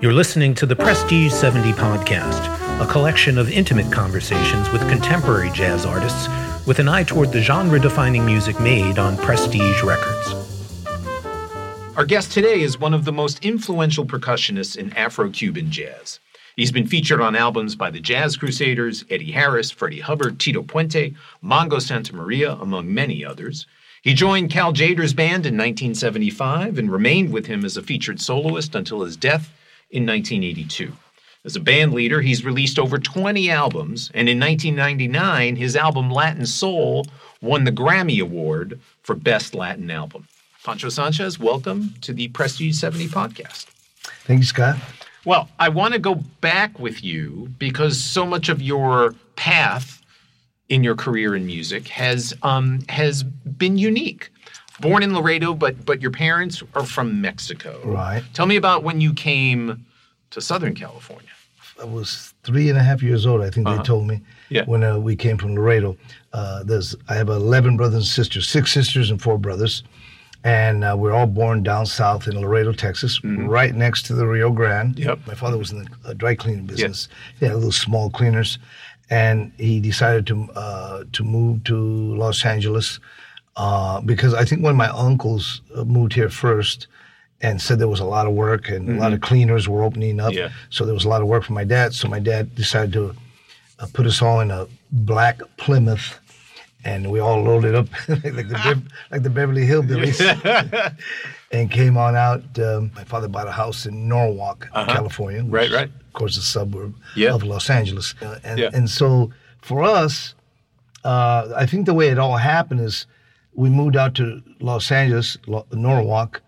You're listening to the Prestige 70 podcast, a collection of intimate conversations with contemporary jazz artists with an eye toward the genre defining music made on Prestige Records. Our guest today is one of the most influential percussionists in Afro Cuban jazz. He's been featured on albums by the Jazz Crusaders, Eddie Harris, Freddie Hubbard, Tito Puente, Mongo Santamaria, among many others. He joined Cal Tjader's band in 1975 and remained with him as a featured soloist until his death in 1982. As a band leader, he's released over 20 albums, and in 1999, his album Latin Soul won the Grammy Award for Best Latin Album. Poncho Sanchez, welcome to the Prestige 70 podcast. Thank you, Scott. Well, I want to go back with you because so much of your path in your career in music has um, has been unique born in Laredo, but but your parents are from Mexico. Right. Tell me about when you came to Southern California. I was three and a half years old. I think Uh-huh. they told me Yeah. when uh, we came from Laredo. Uh, there's I have eleven brothers and sisters, six sisters and four brothers, and uh, we're all born down south in Laredo, Texas, right next to the Rio Grande. Mm-hmm. Yep. My father was in the uh, dry cleaning business. He had little small cleaners, and he decided to uh, to move to Los Angeles uh, because I think one of my uncles uh, moved here first and said there was a lot of work and a lot of cleaners were opening up. Mm-hmm. Yeah. So there was a lot of work for my dad. So my dad decided to uh, put us all in a black Plymouth. And we all loaded up like, the Bev- like the Beverly Hillbillies, and came on out. Um, my father bought a house in Norwalk, California, Uh-huh. Right, is, right. Of course, a suburb Yeah. of Los Angeles. Uh, and and so for us, uh, I think the way it all happened is we moved out to Los Angeles, Norwalk,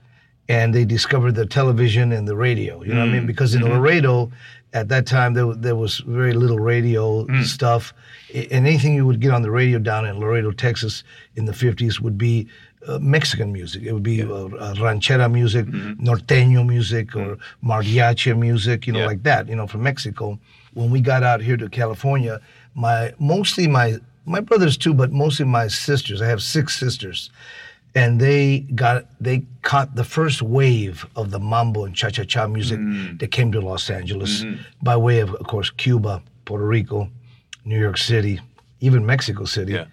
and they discovered the television and the radio. You know what I mean? Because in Laredo, at that time, there, there was very little radio stuff. And anything you would get on the radio down in Laredo, Texas in the 50s would be uh, Mexican music. It would be uh, uh, ranchera music, norteño music, or mariachi music, you know, Yeah. like that, you know, from Mexico. When we got out here to California, my mostly my my brothers too, but mostly my sisters. I have six sisters, and they got they caught the first wave of the mambo and cha cha cha music Mm. that came to Los Angeles Mm-hmm. by way of, of course, Cuba, Puerto Rico, New York City, even Mexico City. Yeah.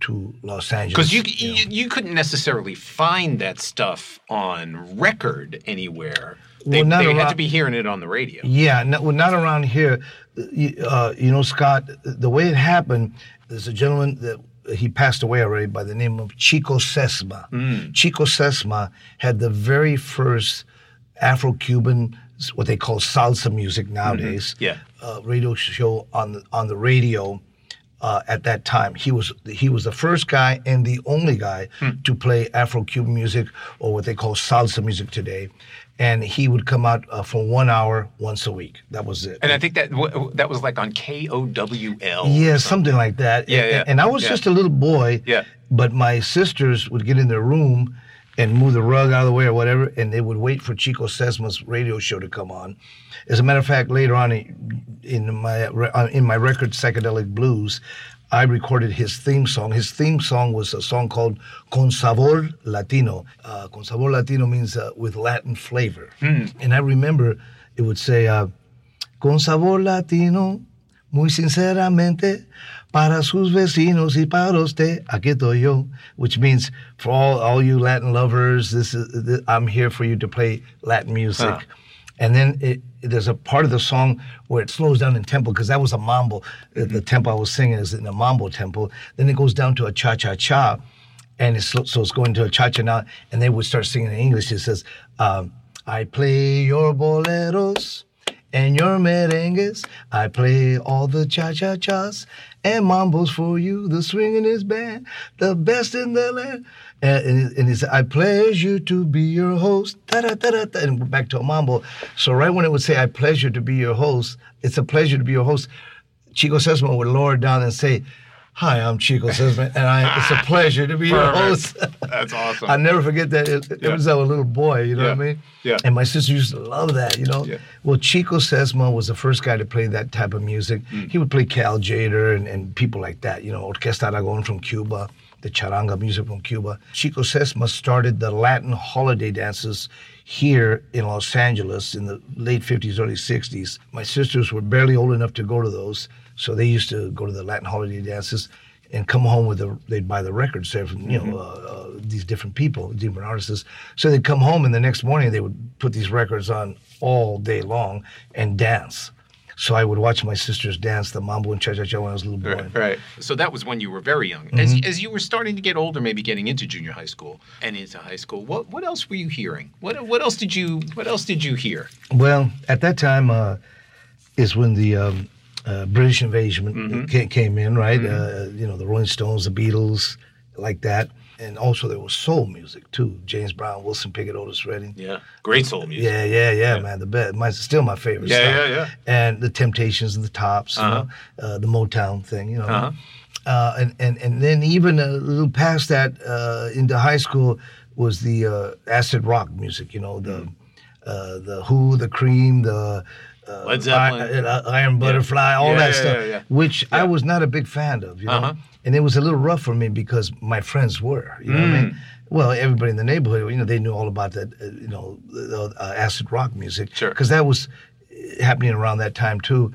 To Los Angeles. Because you, know. you you couldn't necessarily find that stuff on record anywhere. They, Well, not they had to be hearing it on the radio. Yeah, no, well, not around here. You, uh, you know, Scott, the way it happened, there's a gentleman that he passed away already by the name of Chico Sesma. Chico Sesma had the very first Afro Cuban, what they call salsa music nowadays, Yeah. uh, radio show on the, on the radio. Uh, at that time, he was he was the first guy and the only guy to play Afro-Cuban music or what they call salsa music today, and he would come out uh, for one hour once a week. That was it. And I think that w- that was like on KOWL. yeah, something like that. Yeah, and, yeah, and I was yeah. just a little boy. Yeah. But my sisters would get in their room and move the rug out of the way or whatever, and they would wait for Chico Sesma's radio show to come on. As a matter of fact, later on in my uh, in my record psychedelic blues, I recorded his theme song. His theme song was a song called "Con Sabor Latino." Uh, "Con Sabor Latino" means uh, with Latin flavor, and I remember it would say. Uh, con sabor latino, muy sinceramente, para sus vecinos y para usted, aquí estoy yo, which means for all, all you Latin lovers, this is th- I'm here for you to play Latin music. Huh. And then it, there's a part of the song where it slows down in tempo because that was a mambo. The- The tempo I was singing is in a mambo tempo. Then it goes down to a cha cha cha, and it's, so it's going to a cha cha now. And they would start singing in English. It says, um, "I play your boleros." and your merengues. I play all the cha cha chas and mambos for you. The swinging is band, the best in the land. And, and, and it's I pleasure to be your host. Da, da, da, da, da, and back to a mambo. So right when it would say I pleasure to be your host, it's a pleasure to be your host. Chico Sesma would lower it down and say, Hi, I'm Chico Sesma, and I, it's a pleasure to be your host. That's awesome. I'll never forget that. It, it Yeah. was a little boy, you know what I mean? Yeah. And my sister used to love that, you know? Yeah. Well, Chico Sesma was the first guy to play that type of music. Mm. He would play Cal Tjader and, and people like that, you know, Orquesta Aragon from Cuba. The charanga music from Cuba. Chico Sesma started the Latin holiday dances here in Los Angeles in the late 50s, early 60s. My sisters were barely old enough to go to those, so they used to go to the Latin holiday dances and come home with the they'd buy the records there from you know uh, uh, these different people different artists so they'd come home and the next morning they would put these records on all day long and dance so I would watch my sisters dance the mambo and cha-cha-cha when I was a little boy. Right, right. So that was when you were very young. As, as you were starting to get older, maybe getting into junior high school and into high school, what what else were you hearing? What what else did you what else did you hear? Well, at that time uh, is when the um, uh, British invasion ca- came in, right? Uh, you know, the Rolling Stones, the Beatles, like that. And also there was soul music too. James Brown, Wilson Pickett, Otis Redding. Yeah, great soul music. Yeah, yeah, yeah, man. The best. Mine's still my favorite. Yeah, stuff. yeah, yeah. Yeah. And the Temptations and the Tops, Uh-huh. you know, uh, the Motown thing, you know. Uh-huh. Uh, and, and and then even a little past that, uh, into high school, was the uh, acid rock music. You know, the uh, the Who, the Cream, the uh, Led Zeppelin. I- uh, Iron Butterfly, all Yeah, that yeah, stuff, yeah, yeah. which I was not a big fan of. You know, Uh-huh. and it was a little rough for me because my friends were. You know what I Mm. mean? Well, everybody in the neighborhood, you know, they knew all about that. Uh, you know, the, uh, acid rock music. Sure. Because that was uh, happening around that time too,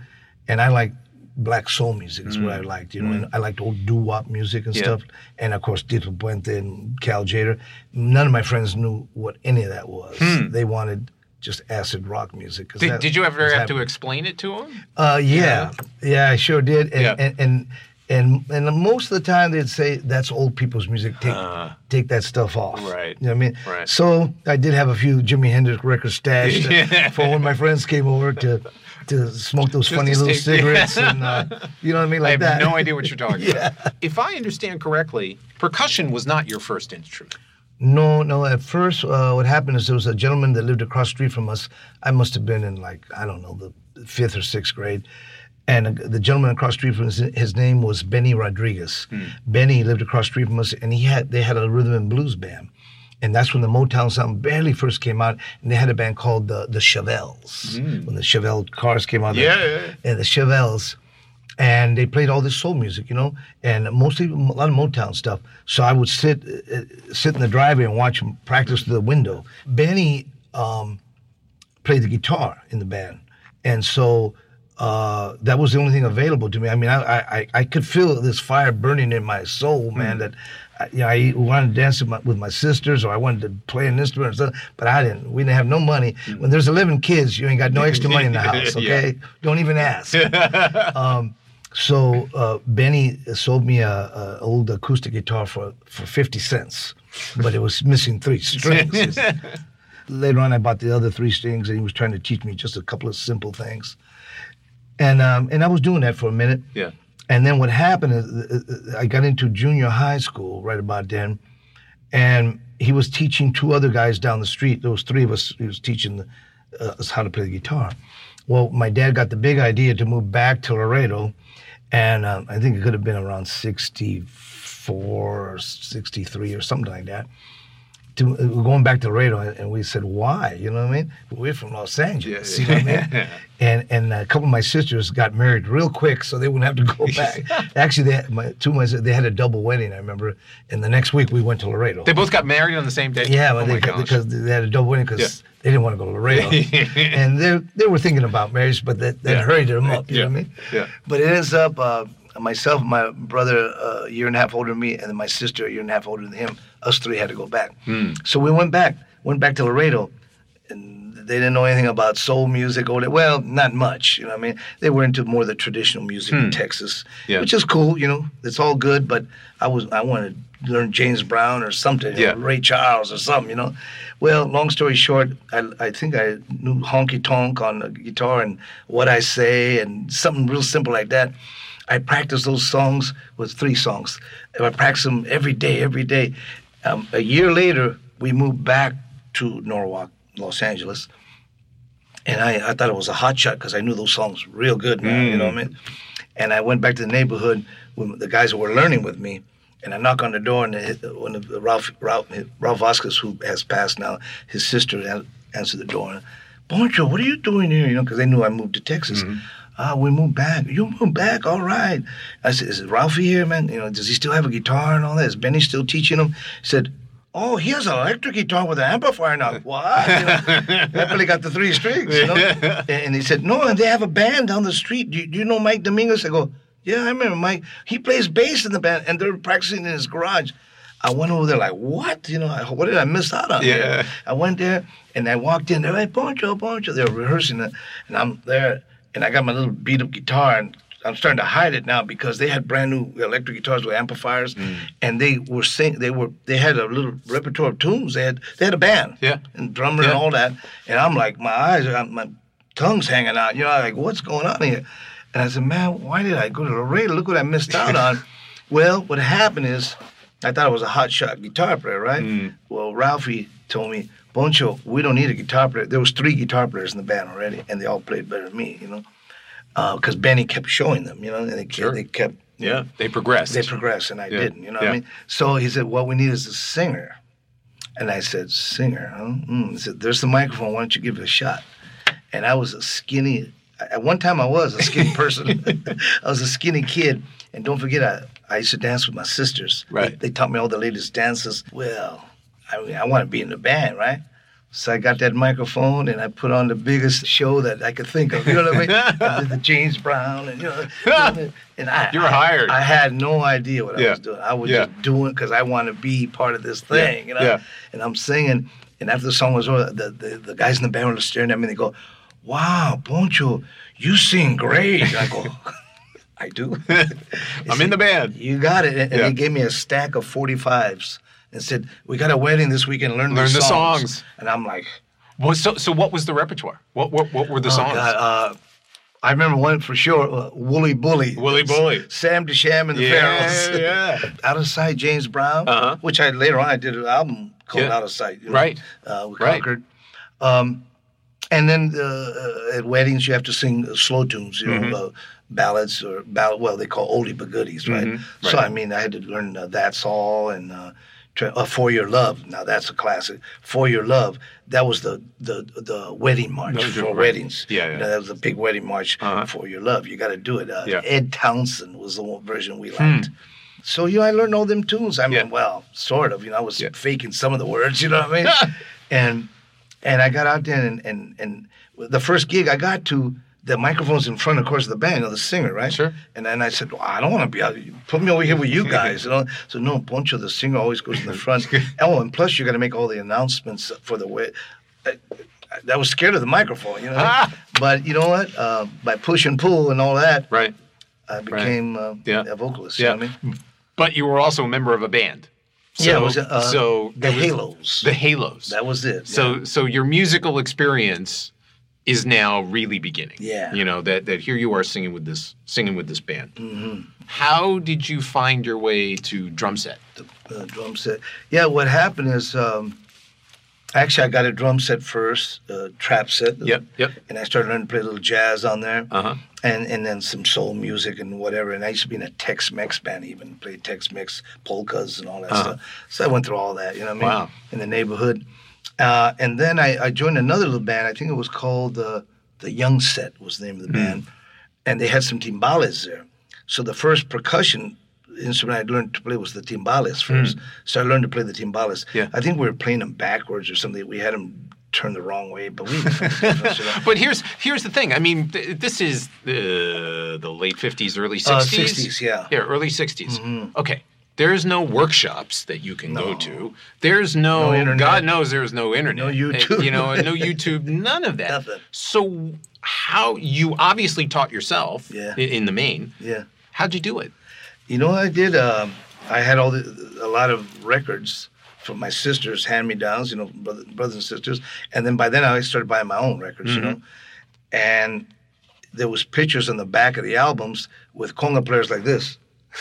and I like black soul music is what I liked. You know, and I liked old doo wop music and Mm. Yeah. stuff, and of course Tito Puente and Cal Tjader. None of my friends knew what any of that was. They wanted just acid rock music. Did, that did you ever have happening. to explain it to him? Uh, yeah, yeah, I sure did. And, Yeah. and, and and and most of the time they'd say that's old people's music. Take Uh. take that stuff off. Right. You know what I mean? Right. So I did have a few Jimi Hendrix records stashed Yeah. for when my friends came over to to smoke those Just funny little stay- cigarettes and uh, you know what I mean, like I have that. no idea what you're talking about. If I understand correctly, percussion was not your first instrument. No, no. At first, uh, what happened is there was a gentleman that lived across the street from us. I must have been in like I don't know the fifth or sixth grade, and the gentleman across the street from us, his name was Benny Rodriguez. Benny lived across the street from us, and he had they had a rhythm and blues band, and that's when the Motown sound barely first came out, and they had a band called the the Chevelles when the Chevelle cars came out. Yeah, yeah, yeah. and the Chevelles and they played all this soul music, you know, and mostly a lot of Motown stuff. So I would sit uh, sit in the driveway and watch them practice through the window. Benny um, played the guitar in the band, and so uh, that was the only thing available to me. I mean, I I, I could feel this fire burning in my soul, man. That I, you know, I wanted to dance with my, with my sisters, or I wanted to play an instrument, or something, but I didn't. We didn't have no money. When there's 11 kids, you ain't got no extra money in the house. Yeah. Okay, don't even ask. um, so uh, Benny sold me a, a old acoustic guitar for, for 50 cents, but it was missing three strings. Later on, I bought the other three strings, and he was trying to teach me just a couple of simple things. And um, and I was doing that for a minute. Yeah. And then what happened is uh, uh, I got into junior high school right about then, and he was teaching two other guys down the street. There was three of us. He was teaching the, uh, us how to play the guitar. Well, my dad got the big idea to move back to Laredo, and um, I think it could have been around 64 or 63 or something like that. To, we're going back to Laredo, and and we said, "Why?" You know what I mean? We're from Los Angeles. Yeah, You know what I mean? And and a couple of my sisters got married real quick, so they wouldn't have to go back. Actually, they had, my two of my they had a double wedding. I remember, and the next week we went to Laredo. They both got married on the same day. yeah, oh they, because they had a double wedding because Yeah. they didn't want to go to Laredo, and they they were thinking about marriage, but that, that Yeah. hurried them up. You Yeah. know what I mean? Yeah. But it ends up uh, myself, my brother, uh, a year and a half older than me, and then my sister, a year and a half older than him. Us three had to go back. Hmm. So we went back, went back to Laredo, and they didn't know anything about soul music or well, not much. You know what I mean? They were into more the traditional music in Texas, Hmm. Yeah. which is cool. You know, it's all good. But I was I wanted to learn James Brown or something, know, Ray Charles or something. You know. Well, long story short, I, I think I knew honky tonk on the guitar and what I say and something real simple like that. I practiced those songs with three songs. I practiced them every day, every day. Um, a year later, we moved back to Norwalk, Los Angeles. And I, I thought it was a hot shot because I knew those songs real good, man. You know what I mean? And I went back to the neighborhood with the guys who were learning with me. And I knock on the door, and one of the Ralph, Ralph, Ralph Vasquez, who has passed now, his sister answered the door. Poncho, what are you doing here? You know, because they knew I moved to Texas. Ah, we moved back. You moved back, all right. I said, is it Ralphie here, man? You know, does he still have a guitar and all that? Is Benny still teaching him? He said, Oh, he has an electric guitar with an amplifier now. What? You know, really got the three strings. You know? and, he said, no, and they have a band down the street. Do you, do you know Mike Dominguez? I go, yeah, I remember Mike. He plays bass in the band, and they're practicing in his garage. I went over there like, what? You know, what did I miss out on? Yeah. I went there, and I walked in. They're like, Poncho, Poncho. They're rehearsing it, and I'm there, and I got my little beat up guitar, and I'm starting to hide it now because they had brand new electric guitars with amplifiers, Mm. and they were sing. They were they had a little repertoire of tunes. They had they had a band, Yeah. and drummer and all that. And I'm like, my eyes, are my tongue's hanging out. You know, like what's going on here? And I said, man, why did I go to Laredo? Look what I missed out on. well, what happened is, I thought it was a hot shot guitar player, right? Mm. Well, Ralphie told me, Poncho, we don't need a guitar player. There was three guitar players in the band already, and they all played better than me, you know, because Benny kept showing them, you know, and they, kept- Sure. they kept Yeah, they progressed. they progressed and I Yeah. didn't, you know Yeah. what I mean? So he said, What we need is a singer. And I said, Singer, huh? Mm. He said, There's the microphone. Why don't you give it a shot? And I was a skinny, at one time I was a skinny person. I was a skinny kid. And don't forget, I, I used to dance with my sisters. Right. They, they taught me all the latest dances. Well, I mean, I want to be in the band, right? So I got that microphone and I put on the biggest show that I could think of. You know what I mean? I did the James Brown and you know, and I You were hired. I had no idea what I was doing. I was Yeah. just doing because I want to be part of this thing, you know. Yeah. And I'm singing, and after the song was over, the, the, the guys in the band were staring at me. and They go, "Wow, Poncho, you sing great." I go, "I do." I'm in the band. You got it. And, Yeah. they gave me a stack of 45s and said, "We got a wedding this weekend. Learn, Learn the, the songs. songs. And I'm like, Well, so so what was the repertoire? What what, what were the "Oh songs? God, uh, I remember one for sure, uh, Wooly Bully. Wooly Bully. Sam the Sham and the Yeah, Pharaohs. yeah. Out of Sight, James Brown, Uh-huh. which I later on I did an album called Yeah. Out of Sight. you know, Right. Uh, with Right. Concord. Um, and then uh, uh, at weddings, you have to sing uh, slow tunes, you know, Mm-hmm. uh, ballads or ballad. Well, they call oldie but goodies, right? Mhm, So. I mean, I had to learn uh, "That's All" and uh, tra- uh, "For Your Love." Now that's a classic. "For Your Love." That was the the the wedding march for right. weddings. Yeah, yeah. You know, that was a big wedding march Uh-huh. for your love. You got to do it. Uh, Yeah. Hmm. Ed Townsend was the one version we liked. So you know, I learned all them tunes. I mean, Yeah. well, sort of. You know, I was Yeah. faking some of the words. You know what I mean? and and I got out there and and and the first gig I got to. The microphone's in front, of course, of the band, you know, the singer, right? Sure. And then I said, well, I don't want to be out. Put me over here with you guys, you know. So no, Poncho, the singer, always goes in the front. oh, and plus you got to make all the announcements for the way. I, I was scared of the microphone, you know. Ah. But you know what? Uh, by push and pull and all that, Right. I became uh, Yeah. a vocalist. Yeah. You know I mean? But you were also a member of a band. So, Yeah, it was, uh, so the Halos. The Halos. That was it. So so your musical experience is now really beginning. Yeah. You know that that here you are singing with this singing with this band. Mm-hmm. How did you find your way to drum set? the uh, drum set. Yeah, what happened is um, actually I got a drum set first, uh, trap set. Yep, yep. And I started learning to play a little jazz on there. Uh huh. and and then some soul music and whatever. And I used to be in a Tex-Mex band, even played Tex-Mex polkas and all that Uh-huh. stuff. So I went through all that, you know what I mean? Wow. In the neighborhood, uh, and then I, I joined another little band. I think it was called uh, the Young Set was the name of the Hmm. band, and they had some timbales there. So the first percussion instrument I learned to play was the timbales first. So I learned to play the timbales. Hmm. Yeah. I think we were playing them backwards or something. We had them turned the wrong way, but we. But here's here's the thing. I mean, th- this is the the late fifties, early Uh, sixties. 60s, yeah. Yeah, early 60s Okay. There's no workshops that you can go to. There's no, No internet. God knows there's no internet. No YouTube. You know, no YouTube, none of that. Nothing. So how you obviously taught yourself Yeah. in the main. yeah. How'd you do it? You know what I did? Um, I had all the, a lot of records from my sisters, hand me downs, you know, brother, brothers and sisters, and then by then I started buying my own records, you know, and there was pictures on the back of the albums with conga players like this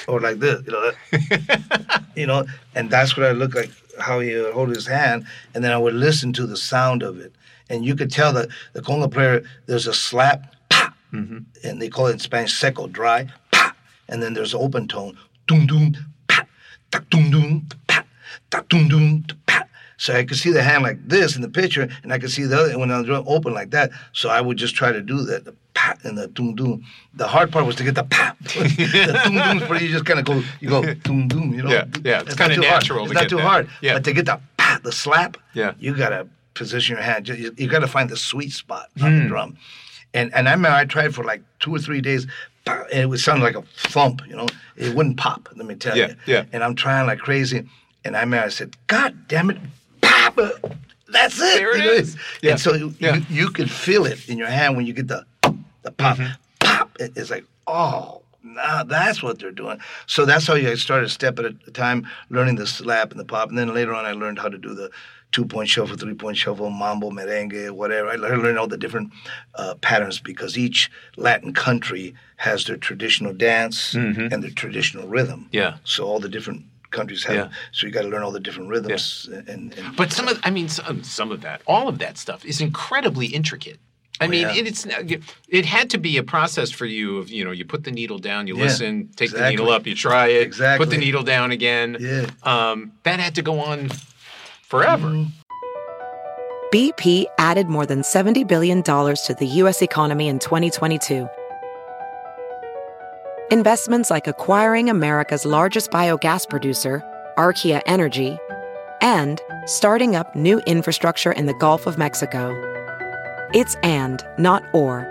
or like this, you know, that, you know, and that's what I look like, how he would hold his hand, and then I would listen to the sound of it, and you could tell that the conga player there's a slap, pa, mm-hmm. and they call it in Spanish seco, dry, pa, and then there's open tone, doom doom, pa, ta doom doom, pa, ta doom doom, pa. So I could see the hand like this in the picture, and I could see the other when I was open like that. So I would just try to do that, the pa pa and the doom doom. The hard part was to get the pa. the doom doom where you just kind of go, you go doom doom. You know, Yeah, yeah, it's not kinda too hard. natural It's to not too that. hard. Yeah. But to get the pa, the slap, Yeah. you gotta position your hand. You, you gotta find the sweet spot Hmm. on the drum. And and I remember I tried for like two or three days, and it would sound like a thump. You know, it wouldn't pop. Let me tell Yeah, you. yeah. And I'm trying like crazy, and I remember I said, "God damn it, pop!" That's it. There it you know? is. Yeah, And so you, yeah. you you could feel it in your hand when you get the the pop Mm-hmm. pop. It- It's like oh. Now that's what they're doing. So that's how you started a step at a time, learning the slap and the pop. And then later on, I learned how to do the two point shuffle, three point shuffle, mambo, merengue, whatever. I learned, all the different uh, patterns because each Latin country has their traditional dance and their traditional rhythm. Mm-hmm. Yeah. So all the different countries have. Yeah. So you got to learn all the different rhythms. And, and But some of, I mean, some, some of that, all of that stuff is incredibly intricate. I mean, yeah. it, it's it had to be a process for you of you know you put the needle down, you Yeah, listen, take the needle up, you try it, exactly. put the needle down again. Yeah. Um, that had to go on forever. Mm-hmm. BP added more than $70 billion to the U.S. economy in 2022. Investments like acquiring America's largest biogas producer, Archaea Energy, and starting up new infrastructure in the Gulf of Mexico. It's and, not or.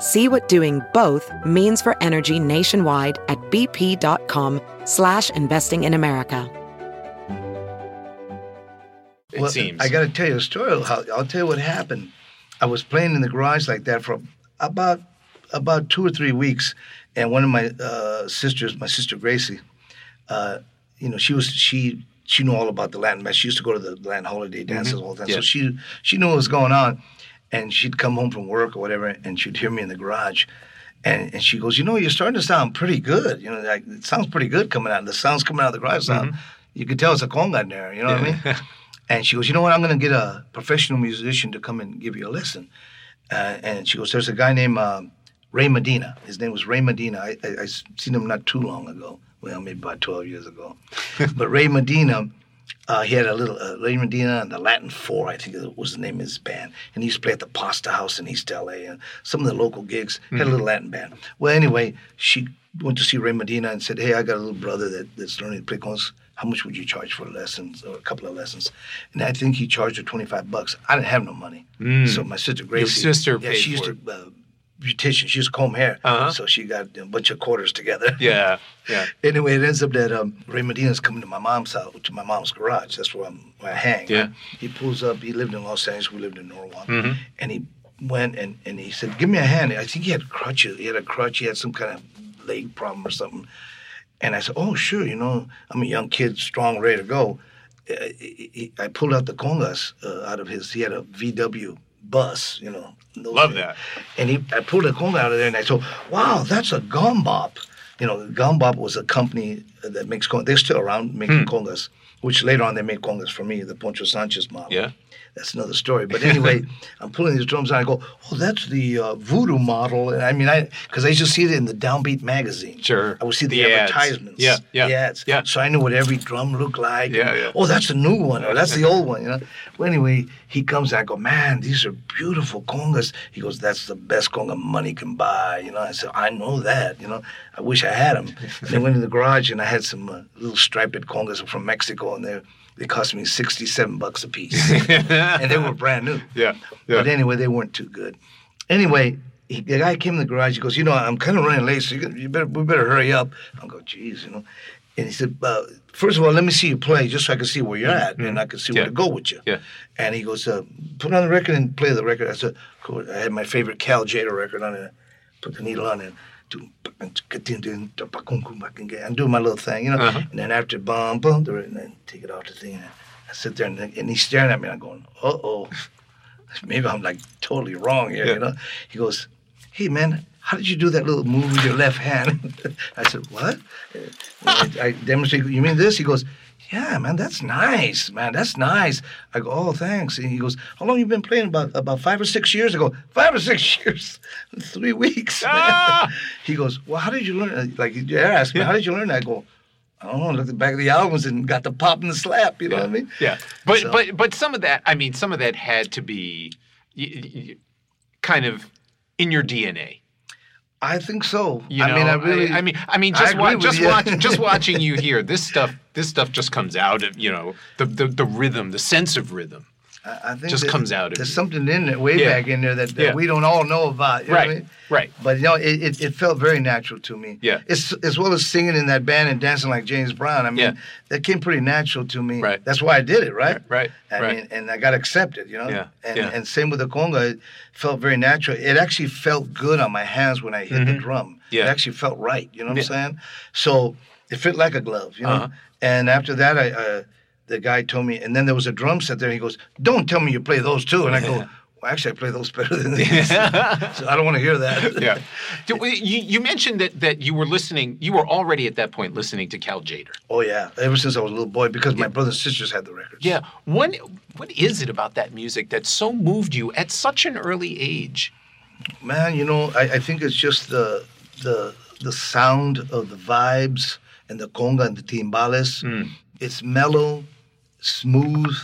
See what doing both means for energy nationwide at bp.com slash investing in America. It Well, seems. I got to tell you a story. How, I'll tell you what happened. I was playing in the garage like that for about about two or three weeks, and one of my uh, sisters, my sister Gracie, uh, you know, she was she she knew all about the Latin Mass. She used to go to the Latin holiday dances all the time, Yeah. so she she knew what was going on, and she'd come home from work or whatever, and she'd hear me in the garage. And, and she goes, you know, you're starting to sound pretty good. You know, like it sounds pretty good coming out. The sounds coming out of the garage sound. You can tell it's a conga in there. You know what I mean? And she goes, you know what? I'm going to get a professional musician to come and give you a lesson. Uh, and she goes, there's a guy named um Ray Medina. His name was Ray Medina. I, I, I seen him not too long ago. Well, maybe about 12 years ago. but Ray Medina, uh, he had a little, uh, Ray Medina and the Latin Four, I think was the name of his band. And he used to play at the Pasta House in East LA and some of the local gigs. Had a little Latin band. Well, anyway, she went to see Ray Medina and said, hey, I got a little brother that, that's learning to play congas. How much would you charge for lessons or a couple of lessons? And I think he charged her 25 bucks. I didn't have no money. So my sister Gracie. your sister yeah, she used to uh, beautician. She used to comb hair. Uh-huh. So she got a bunch of quarters together. yeah, yeah. Anyway, it ends up that um, Ray Medina's coming to my mom's house, to my mom's garage. That's where, I'm, where I hang. Yeah. He pulls up. He lived in Los Angeles. We lived in Norwalk. Mm-hmm. And he went and, and he said, "Give me a hand." I think he had crutches. He had a crutch. He had some kind of leg problem or something. And I said, "Oh, sure. You know, I'm a young kid, strong, ready to go." Uh, he- he- I pulled out the congas uh, out of his. He had a VW bus. You know. Love that. And he, I pulled a conga out of there, and I said, "Wow, that's a Gon Bop." You know, Gon Bop was a company that makes congas. They're still around making hmm. congas, which later on they made congas for me, the Poncho Sanchez model. Yeah. That's another story. But anyway, I'm pulling these drums, and I go, "Oh, that's the uh, Voodoo model." And I mean, I because I used to see it in the Downbeat magazine. Sure. I would see the, The ads. advertisements. Yeah, yeah, the ads. yeah. So I knew what every drum looked like. Yeah, and, yeah. Oh, that's the new one, or that's the old one. You know. Well, anyway, he comes. And I go, "Man, these are beautiful congas." He goes, "That's the best conga money can buy." You know. I said, "I know that. You know. I wish I had them." and they went in the garage, and I had some uh, little striped congas from Mexico, and they they cost me sixty-seven bucks a piece, and they were brand new. Yeah, But anyway, they weren't too good. Anyway, he, the guy came in the garage. He goes, "You know, I'm kind of running late, so you, you better we better hurry up." I go, "Geez, you know." And he said, uh, first of all, let me see you play, just so I can see where you're at, and I can see Mm-hmm. Yeah. where to go with you." Yeah. And he goes, uh, "Put on the record and play the record." I said, "Cool." I had my favorite Cal Tjader record on it. Put the needle on it. And do my little thing, you know. Uh-huh. And then after bum bum, and then take it off the thing. And I sit there and, and he's staring at me. and I'm going, "Uh oh." maybe I'm like totally wrong here, Yeah. you know. He goes, "Hey man, how did you do that little move with your left hand?" I said, "What?" I, I demonstrate. You mean this? He goes, "Yeah, man, that's nice, man, that's nice." I go, "Oh, thanks." And he goes, "How long you been playing?" About about five or six years ago. Five or six years, three weeks. Ah! he goes, "Well, how did you learn?" Like you asked me, "How did you learn?" that?" I go. I don't know. Looked at the back of the albums and got the pop and the slap. You know yeah. what I mean? Yeah, but So- but but some of that, I mean, some of that had to be y- y- kind of in your DNA. I think so. You I know, mean, I really. I, mean, I mean, just agree wa- just watch, just watching you here, this stuff, this stuff just comes out of you know the the, the rhythm, the sense of rhythm. I, think just comes out There's something in there, way Yeah. back in there that, that Yeah. we don't all know about. You know I Right, mean? right. But you know, it, it, it felt very natural to me. Yeah. It's as well as singing in that band and dancing like James Brown. I mean, Yeah. that came pretty natural to me. Right. That's why I did it. Right. Right, I right. mean, and I got accepted. You know. Yeah, And yeah. and same with the conga, it felt very natural. It actually felt good on my hands when I hit the drum. Mm-hmm. Yeah. It actually felt right. You know what. I'm saying? So it fit like a glove. You know. Uh-huh. And after that, I. Uh, the guy told me, and then there was a drum set there. And He goes, "Don't tell me you play those too." And I go, "Well, actually, I play those better than these." so I don't want to hear that. yeah. You, you mentioned that, that you were listening, you were already at that point listening to Cal Tjader. Oh yeah, ever since I was a little boy, because my brothers and sisters had the records. Yeah. What, what is it about that music that so moved you at such an early age? man, you know, I, I think it's just the the the sound of the vibes and the conga and the timbales. Hmm. It's mellow, smooth,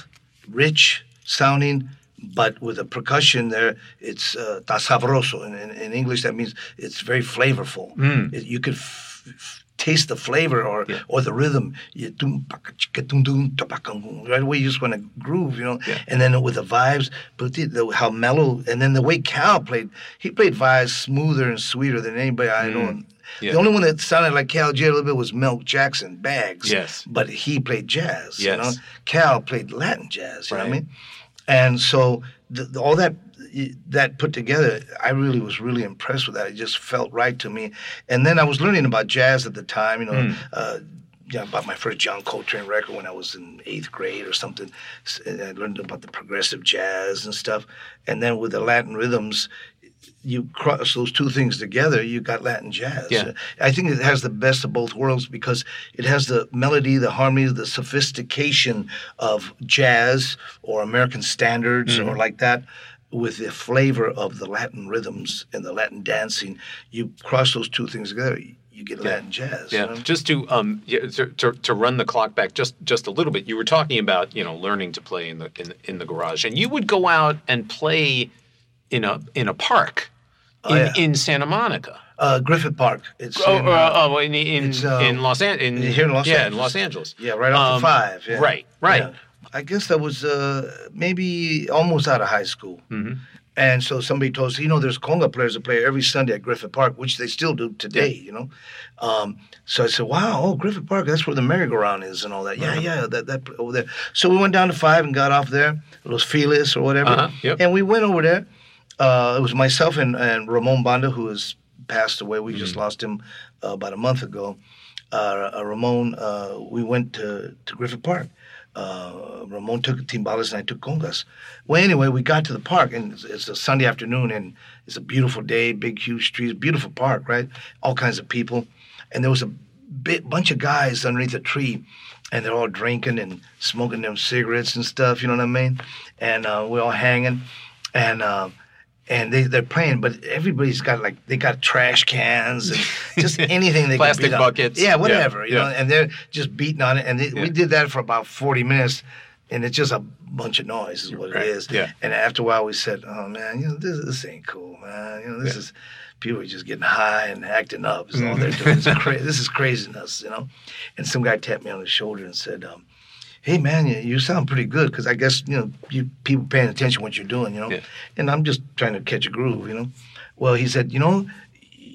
rich sounding, but with a percussion there, it's uh, tasabroso. In, in, in English, that means it's very flavorful. It- you could f- f- taste the flavor or or the rhythm. You tum, paka, chika, tum, tum, ta, paka, tum. Right away, you just want to groove, you know. And then with the vibes, but the, the, how mellow, and then the way Cal played, he played vibes smoother and sweeter than anybody I know. Mm. Yeah. The only one that sounded like Cal Tjader a little bit was Milt Jackson, Bags. Yes. But he played jazz. You know? Cal played Latin jazz. You know what I mean? And so the, the- all that that put together, I really was really impressed with that. It just felt right to me. And then I was learning about jazz at the time. You know, Hmm. uh, you know, about my first John Coltrane record when I was in eighth grade or something. And I learned about the progressive jazz and stuff. And then with the Latin rhythms, you cross those two things together, you got Latin jazz. Yeah. I think it has the best of both worlds because it has the melody, the harmony, the sophistication of jazz or American standards Mm-hmm. or like that with the flavor of the Latin rhythms and the Latin dancing. You cross those two things together, you get Latin jazz. you Yeah, know? just to um yeah, to, to, to run the clock back just just a little bit. You were talking about you know learning to play in the in, in the garage, and you would go out and play in a in a park in, Oh, yeah. in Santa Monica. Uh, Griffith Park. It's Oh, in, uh, uh, oh, in in, uh, in Los Angeles. Here in Los yeah, Angeles. in Los Angeles. yeah, right off Um, the five. Yeah. Right, right. Yeah. I guess that was uh, maybe almost out of high school. Mm-hmm. And so somebody told us, you know, there's conga players that play every Sunday at Griffith Park, which they still do today, you know. Um, so I said, wow, oh, Griffith Park, that's where the merry-go-round is and all that. Uh-huh. Yeah, yeah, that, that over there. So we went down to five and got off there, Los Feliz or whatever. Uh-huh, yep. And we went over there. Uh, it was myself and, and Ramon Banda, who has passed away. We Mm-hmm. just lost him uh, about a month ago. Uh, uh, Ramon, uh, we went to, to Griffith Park. Uh, Ramon took timbales and I took congas. Well, anyway, we got to the park and it's, it's a Sunday afternoon and it's a beautiful day, big, huge trees, beautiful park, right? All kinds of people. And there was a bit, bunch of guys underneath a tree and they're all drinking and smoking them cigarettes and stuff, you know what I mean? And uh, we're all hanging. And uh, and they, they're playing, but everybody's got like they got trash cans and just anything they Plastic can beat on. buckets. Yeah, Yeah, whatever. you yeah. know, and they're just beating on it. And they, Yeah. we did that for about forty minutes, and it's just a bunch of noise, is what Right, it is. yeah. And after a while, we said, "Oh man, you know this this ain't cool, man. You know this Yeah. is." People are just getting high and acting up. Is all Mm-hmm. they're doing. It's cra- this is craziness, you know. And some guy tapped me on the shoulder and said, um, "Hey man, you, you sound pretty good because I guess you know you people paying attention to what you're doing, you know." Yeah. And I'm just trying to catch a groove, you know. Well, he said, "You know,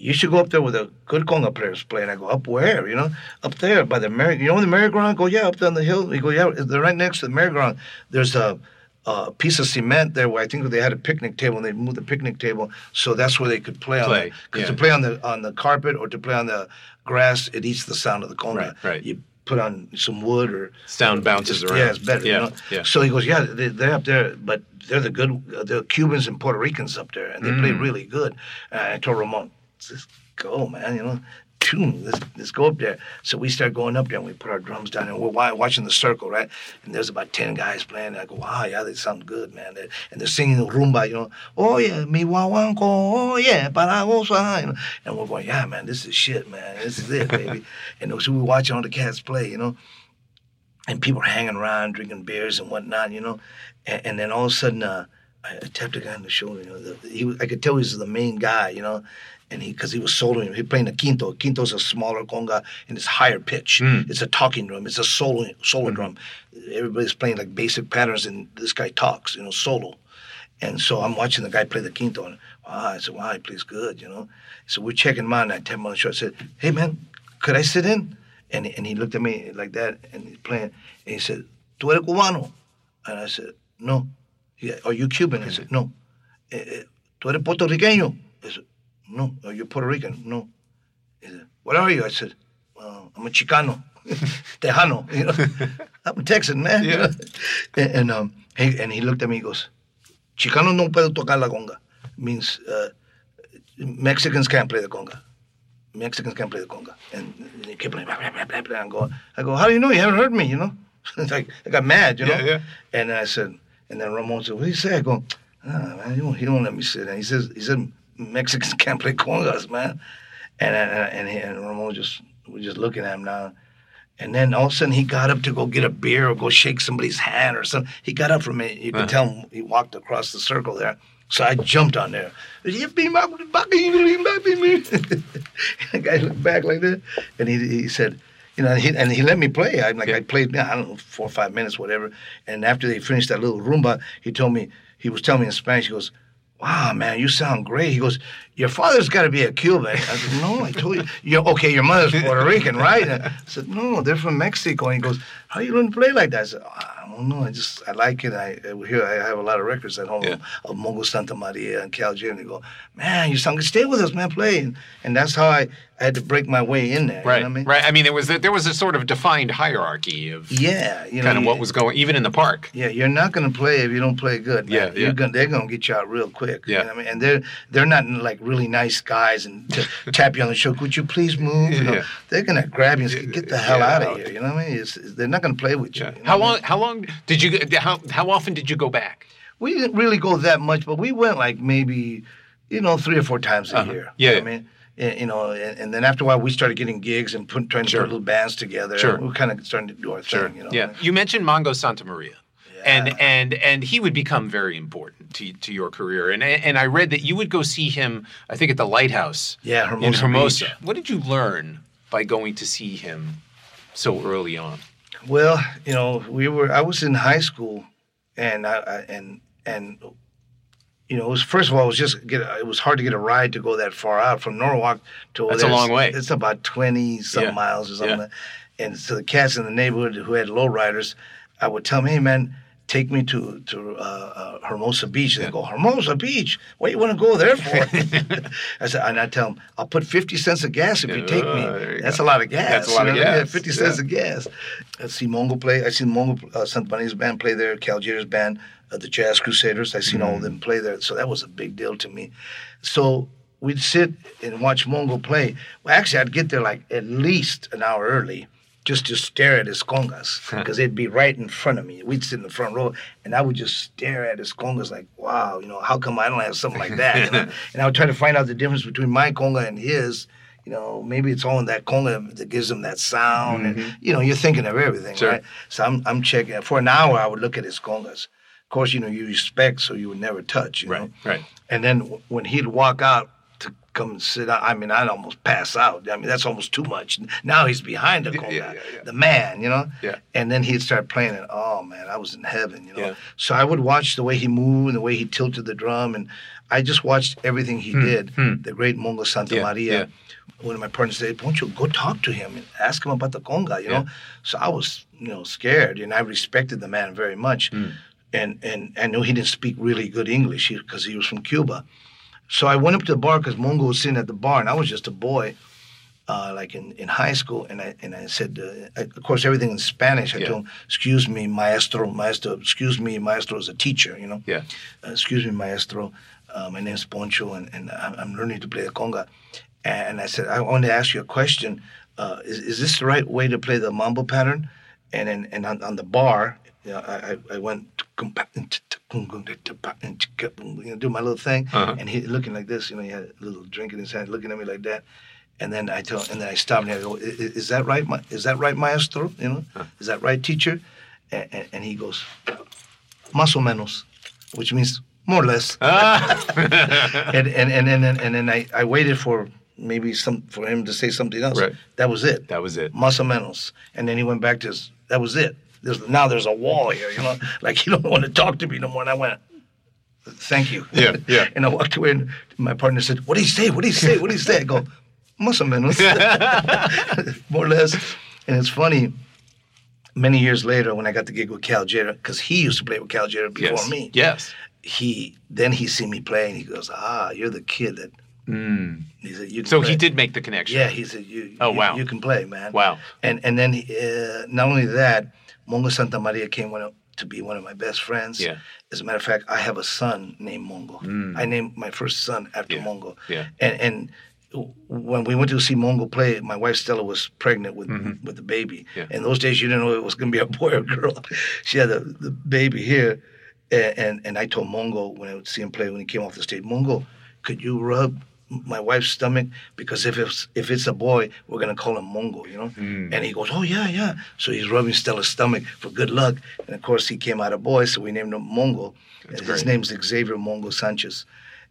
you should go up there with a good conga players playing. And I go, "Up where? You know, up there by the merry. You know the merry-go-round? I go, yeah, up there on the hill. He go, yeah, they're right next to the merry-go-round. There's a." A piece of cement there where I think they had a picnic table and they moved the picnic table so that's where they could play on Play, it. Because yeah. to play on the on the carpet or to play on the grass, it eats the sound of the conga. Right, right. You put on some wood or Sound bounces it's- around. Yeah, it's better. Yeah, you know? yeah. So he goes, yeah, they, they're up there, but they're the good, uh, the Cubans and Puerto Ricans up there, and they play Mm. really good. And I told Ramon, let's go, man, you know. Tune, let's, let's go up there. So we start going up there and we put our drums down and we're watching the circle, right? And there's about 10 guys playing. And I go, wow, yeah, they sound good, man. And they're singing the rumba, you know. Oh, yeah, mi guaguanco, oh, yeah, para gozar. You know? And we're going, yeah, man, this is shit, man. This is it, baby. and so we were watching all the cats play, you know and people are hanging around drinking beers and whatnot, you know. And, and then all of a sudden, uh, I, I tapped the guy on the shoulder. You know, the, he was, I could tell he was the main guy. You know, and he because he was soloing. He playing the quinto. Quinto's a smaller conga and it's higher pitch. Hmm. It's a talking drum. It's a solo solo hmm. drum. Everybody's playing like basic patterns, and this guy talks. You know, solo. And so I'm watching the guy play the quinto, and wow, I said, wow, he plays good, you know. So we're checking him out, and I tap him on the shoulder. I said, hey, man, could I sit in? And, and he looked at me like that, and he's playing, and he said, ¿Tú eres cubano? And I said, no. Are you Cuban? I said, no. "Eh, eh, ¿Tú eres puertorriqueño? I said, no. Are you Puerto Rican? No. He said, what are you? I said, well, I'm a Chicano, Tejano, you know. I'm a Texan, man. know. And, and, um, he, and he looked at me, he goes, Chicano no puede tocar la conga. Means uh, Mexicans can't play the conga. Mexicans can't play the conga. And he kept playing, blah, blah, blah, blah, blah. I go, I go, how do you know? You haven't heard me, you know? It's like, I got mad, you know? Yeah, yeah. And then I said, and then Ramon said, what do you say? I go, ah, man, he won't, he won't let me sit. And he says, he said, Mexicans can't play congas, man. And and and, he, and Ramon just we're just looking at him now. And then all of a sudden he got up to go get a beer or go shake somebody's hand or something. He got up from it. You can tell him he walked across the circle there. So I jumped on there. You be my The guy looked back like that, and he, he said, you know, he, and he let me play. I'm like, Yeah. I played, I don't know, four or five minutes, whatever. And after they finished that little rumba, he told me, he was telling me in Spanish, he goes, wow, man, you sound great. He goes, your father's got to be a Cuban. I said, no, I told you. You're, okay, your mother's Puerto Rican, right? And I said, no, they're from Mexico. And he goes, how you learn to play like that? I said, I don't know. I just, I like it. I, I here I have a lot of records at home Yeah. of Mongo Santa Maria and Cal Tjader. And they go, man, you sound good. Stay with us, man, play. And, and that's how I, I had to break my way in there. Right. You know what I mean? Right. I mean, there was a, there was a sort of defined hierarchy of Yeah. You know, kind of what was going, even in the park. Yeah, you're not gonna play if you don't play good. Man. Yeah, You're. Gonna, they're gonna get you out real quick. you Yeah. know what I mean, and they're they're not like really nice guys and tap you on the shoulder. Would you please move? You know, Yeah. They're gonna grab you and say, get the hell Yeah, out of here. You know what I mean? It's, they're not gonna play with you. Yeah. you know How what I long? mean? How long did you? How how often did you go back? We didn't really go that much, but we went like maybe, you know, three or four times a Uh-huh. year. Yeah, You know yeah. I mean. And, you know, and, and then after a while, we started getting gigs and put, trying to Sure. put little bands together. Sure. We were kind of starting to do our thing. You know. Yeah. You mentioned Mongo Santa Maria. And and and he would become very important to to your career. And and I read that you would go see him. I think at the Lighthouse. Yeah, in Hermosa Hermosa. Beach. What did you learn by going to see him so early on? Well, you know, we were. I was in high school, and I, I and and you know, it was first of all, it was just get. It was hard to get a ride to go that far out from Norwalk to. That's a long way. It's about twenty some Yeah. miles or something. Yeah. And so the cats in the neighborhood who had lowriders, I would tell them, "Hey, man." Take me to to uh, uh, Hermosa Beach. And they go, Hermosa Beach. What you want to go there for? I said, and I tell them, I'll put fifty cents of gas if you take me. Oh, you That's go. a lot of gas. That's a lot you of know? Yeah, gas. Fifty cents Yeah. of gas. I see Mongo play. I see Mongo uh, Santa Maria's band play there. Cal Tjader's band, uh, the Jazz Crusaders. I seen all of them play there. So that was a big deal to me. So we'd sit and watch Mongo play. Well, actually, I'd get there like at least an hour early. Just to stare at his congas because they'd be right in front of me. We'd sit in the front row, and I would just stare at his congas like, "Wow, you know, how come I don't have something like that?" You know? and I would try to find out the difference between my conga and his, you know, maybe it's all in that conga that gives him that sound. And, mm-hmm. you know, you're thinking of everything, Sure. right? So I'm, I'm checking. For an hour, I would look at his congas. Of course, you know, you respect, so you would never touch, you Right, know? right. And then w- when he'd walk out to come and sit I mean, I'd almost pass out. I mean, that's almost too much. Now he's behind the Yeah, conga, yeah, yeah, the man, you know? Yeah. And then he'd start playing it. Oh, man, I was in heaven, you know? Yeah. So I would watch the way he moved and the way he tilted the drum. And I just watched everything he did. The great Mongo Santa Hmm, Maria one of my partners said, "Why don't you go talk to him and ask him about the conga?" You know. So I was, you know, scared, and I respected the man very much, Hmm. and and I knew he didn't speak really good English because he was from Cuba. So I went up to the bar because Mongo was sitting at the bar, and I was just a boy, uh, like in, in high school, and I and I said, uh, I, of course, everything in Spanish. I Yeah. told him, "Excuse me, maestro, maestro. Excuse me, maestro is a teacher, you know." Yeah. uh, excuse me, maestro, uh, my name's Poncho, and, and I'm, learning to play the conga. And I said, I want to ask you a question. Uh, is, is this the right way to play the mambo pattern? And then, and on, on the bar, you know, I, I- I went, you know, do my little thing, Uh-huh. and he looking like this, you know, he had a little drink in his hand, looking at me like that. And then I tell, and then I stopped and I go, "I- i- "Is that right? ma- Is that right, maestro? You know, is that right, teacher?" And, and, and he goes, "Más o menos," which means more or less. Ah. and, and, and, and, and, and then I, I waited for maybe some for him to say something else. Right. That was it. that was it. Más o menos. And then he went back to his, that was it. There's, now there's a wall here, you know, like you don't want to talk to me no more. And I went, thank you. Yeah, yeah. and I walked away and my partner said, what did he say? What did he say? What did he say? I go, o menos. More or less. And it's funny, many years later when I got the gig with Cal Tjader, because he used to play with Cal Tjader before Yes. me. Yes. He, then he see me play and he goes, ah, you're the kid that, he said, you Mm. So play." he did make the connection. Yeah, he said, "You, Oh, you, wow. you can play, man." Wow. And and then uh, not only that, Mongo Santamaria came one of, to be one of my best friends. Yeah. As a matter of fact, I have a son named Mongo. I named my first son after Mm. Yeah. Mongo. Yeah. And and when we went to see Mongo play, my wife Stella was pregnant with with the baby. Mm-hmm. Yeah. And those days, you didn't know it was going to be a boy or girl. she had the, the baby here, and, and and I told Mongo when I would see him play when he came off the stage, Mongo, could you rub my wife's stomach because if it's if it's a boy, we're gonna call him Mongo, you know. Mm. And he goes, oh yeah, yeah. So he's rubbing Stella's stomach for good luck, and of course he came out a boy, so we named him Mongo. His name's Xavier Mongo Sanchez.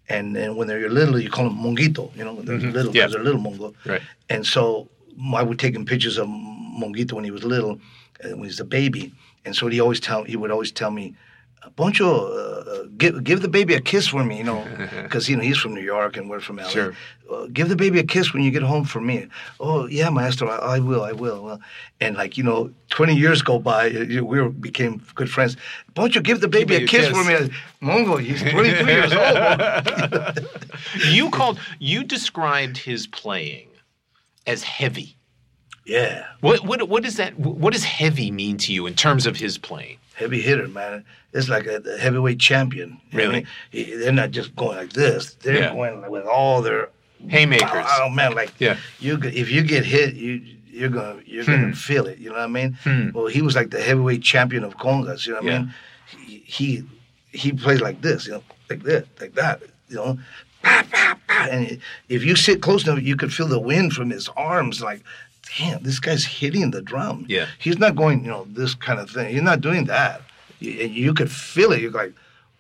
And then when they're little, you call them Monguito, you know, when they're little, Mm-hmm. Yeah. they're little Mongo. Right. And so I would take him pictures of Monguito when he was little, when he was a baby. And so he always tell he would always tell me, Poncho, uh, give give the baby a kiss for me, you know, because you know he's from New York and we're from LA. Sure. Uh, give the baby a kiss when you get home for me. Oh yeah, maestro, I, I will, I will. Well, and like you know, twenty years go by, you- we became good friends. Poncho, give the baby me a kiss, kiss. for me. Mongo, he's twenty three years old. You called. You described his playing as heavy. yeah. What what what does that? What does heavy mean to you in terms of his playing? Heavy hitter, man. It's like a, a heavyweight champion. I Really? mean? They're not just going like this. They're Yeah. going with all their Haymakers. Oh man, like Yeah. you if you get hit, you you're gonna you're Hmm. gonna feel it. You know what I mean? Well, he was like the heavyweight champion of congas. You know what Yeah. I mean? He, he he plays like this, you know, like this, like that. You know, and if you sit close enough, you could feel the wind from his arms. Like, damn, this guy's hitting the drum. Yeah. he's not going, you know, this kind of thing. He's not doing that. You, you could feel it. You're like,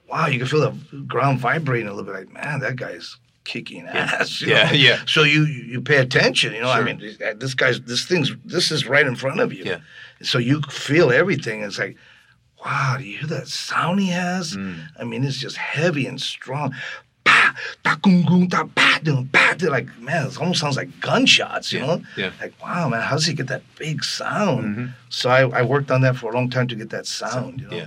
wow, you can feel the ground vibrating a little bit. Like, man, that guy's kicking ass. Yeah, know? yeah. So you you pay attention. You know, I mean, this- this guy's this thing's this is right in front of you. Yeah. So you feel everything. It's like, wow, do you hear that sound he has? Mm. I mean, it's just heavy and strong. Pa, ta, gung, gung, ta, pa, dum, pa, dum. Like, man, it almost sounds like gunshots, you Yeah, know? yeah. Like, wow, man, how does he get that big sound? Mm-hmm. So I, I worked on that for a long time to get that sound, you know? Yeah.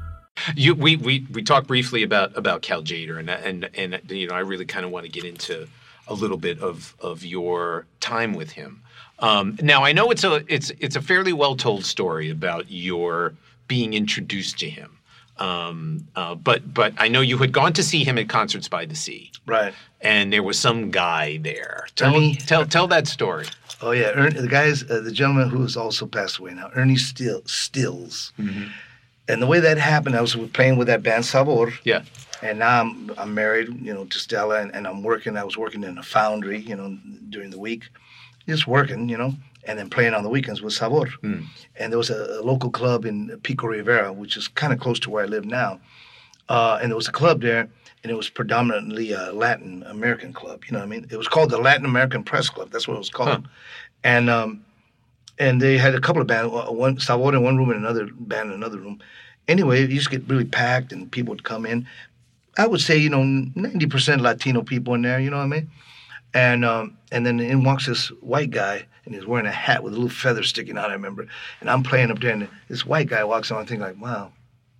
You, we, we, we talked briefly about about Cal Tjader, and and and you know I really kind of want to get into a little bit of of your time with him. Um, now I know it's a it's it's a fairly well told story about your being introduced to him, um, uh, but but I know you had gone to see him at Concerts by the Sea, Right. and there was some guy there. Tell Ernie- tell tell that story. Oh yeah, Ern, the guys, uh, the gentleman who has also passed away now, Ernie Still, Stills. And the way that happened, I was playing with that band Sabor, Yeah, and now I'm I'm married, you know, to Stella, and, and I'm working. I was working in a foundry, you know, during the week, just working, you know, and then playing on the weekends with Sabor. And there was a, a local club in Pico Rivera, which is kind of close to where I live now. Uh, and there was a club there, and it was predominantly a Latin American club. You know what I mean? It was called the Latin American Press Club. That's what it was called. And um, and they had a couple of bands, uh, one Sabor in one room and another band in another room. Anyway, it used to get really packed, and people would come in. I would say, you know, ninety percent Latino people in there. You know what I mean? And um, and then in walks this white guy, and he's wearing a hat with a little feather sticking out. I remember, and I'm playing up there, and this white guy walks on. I'm thinking like, wow,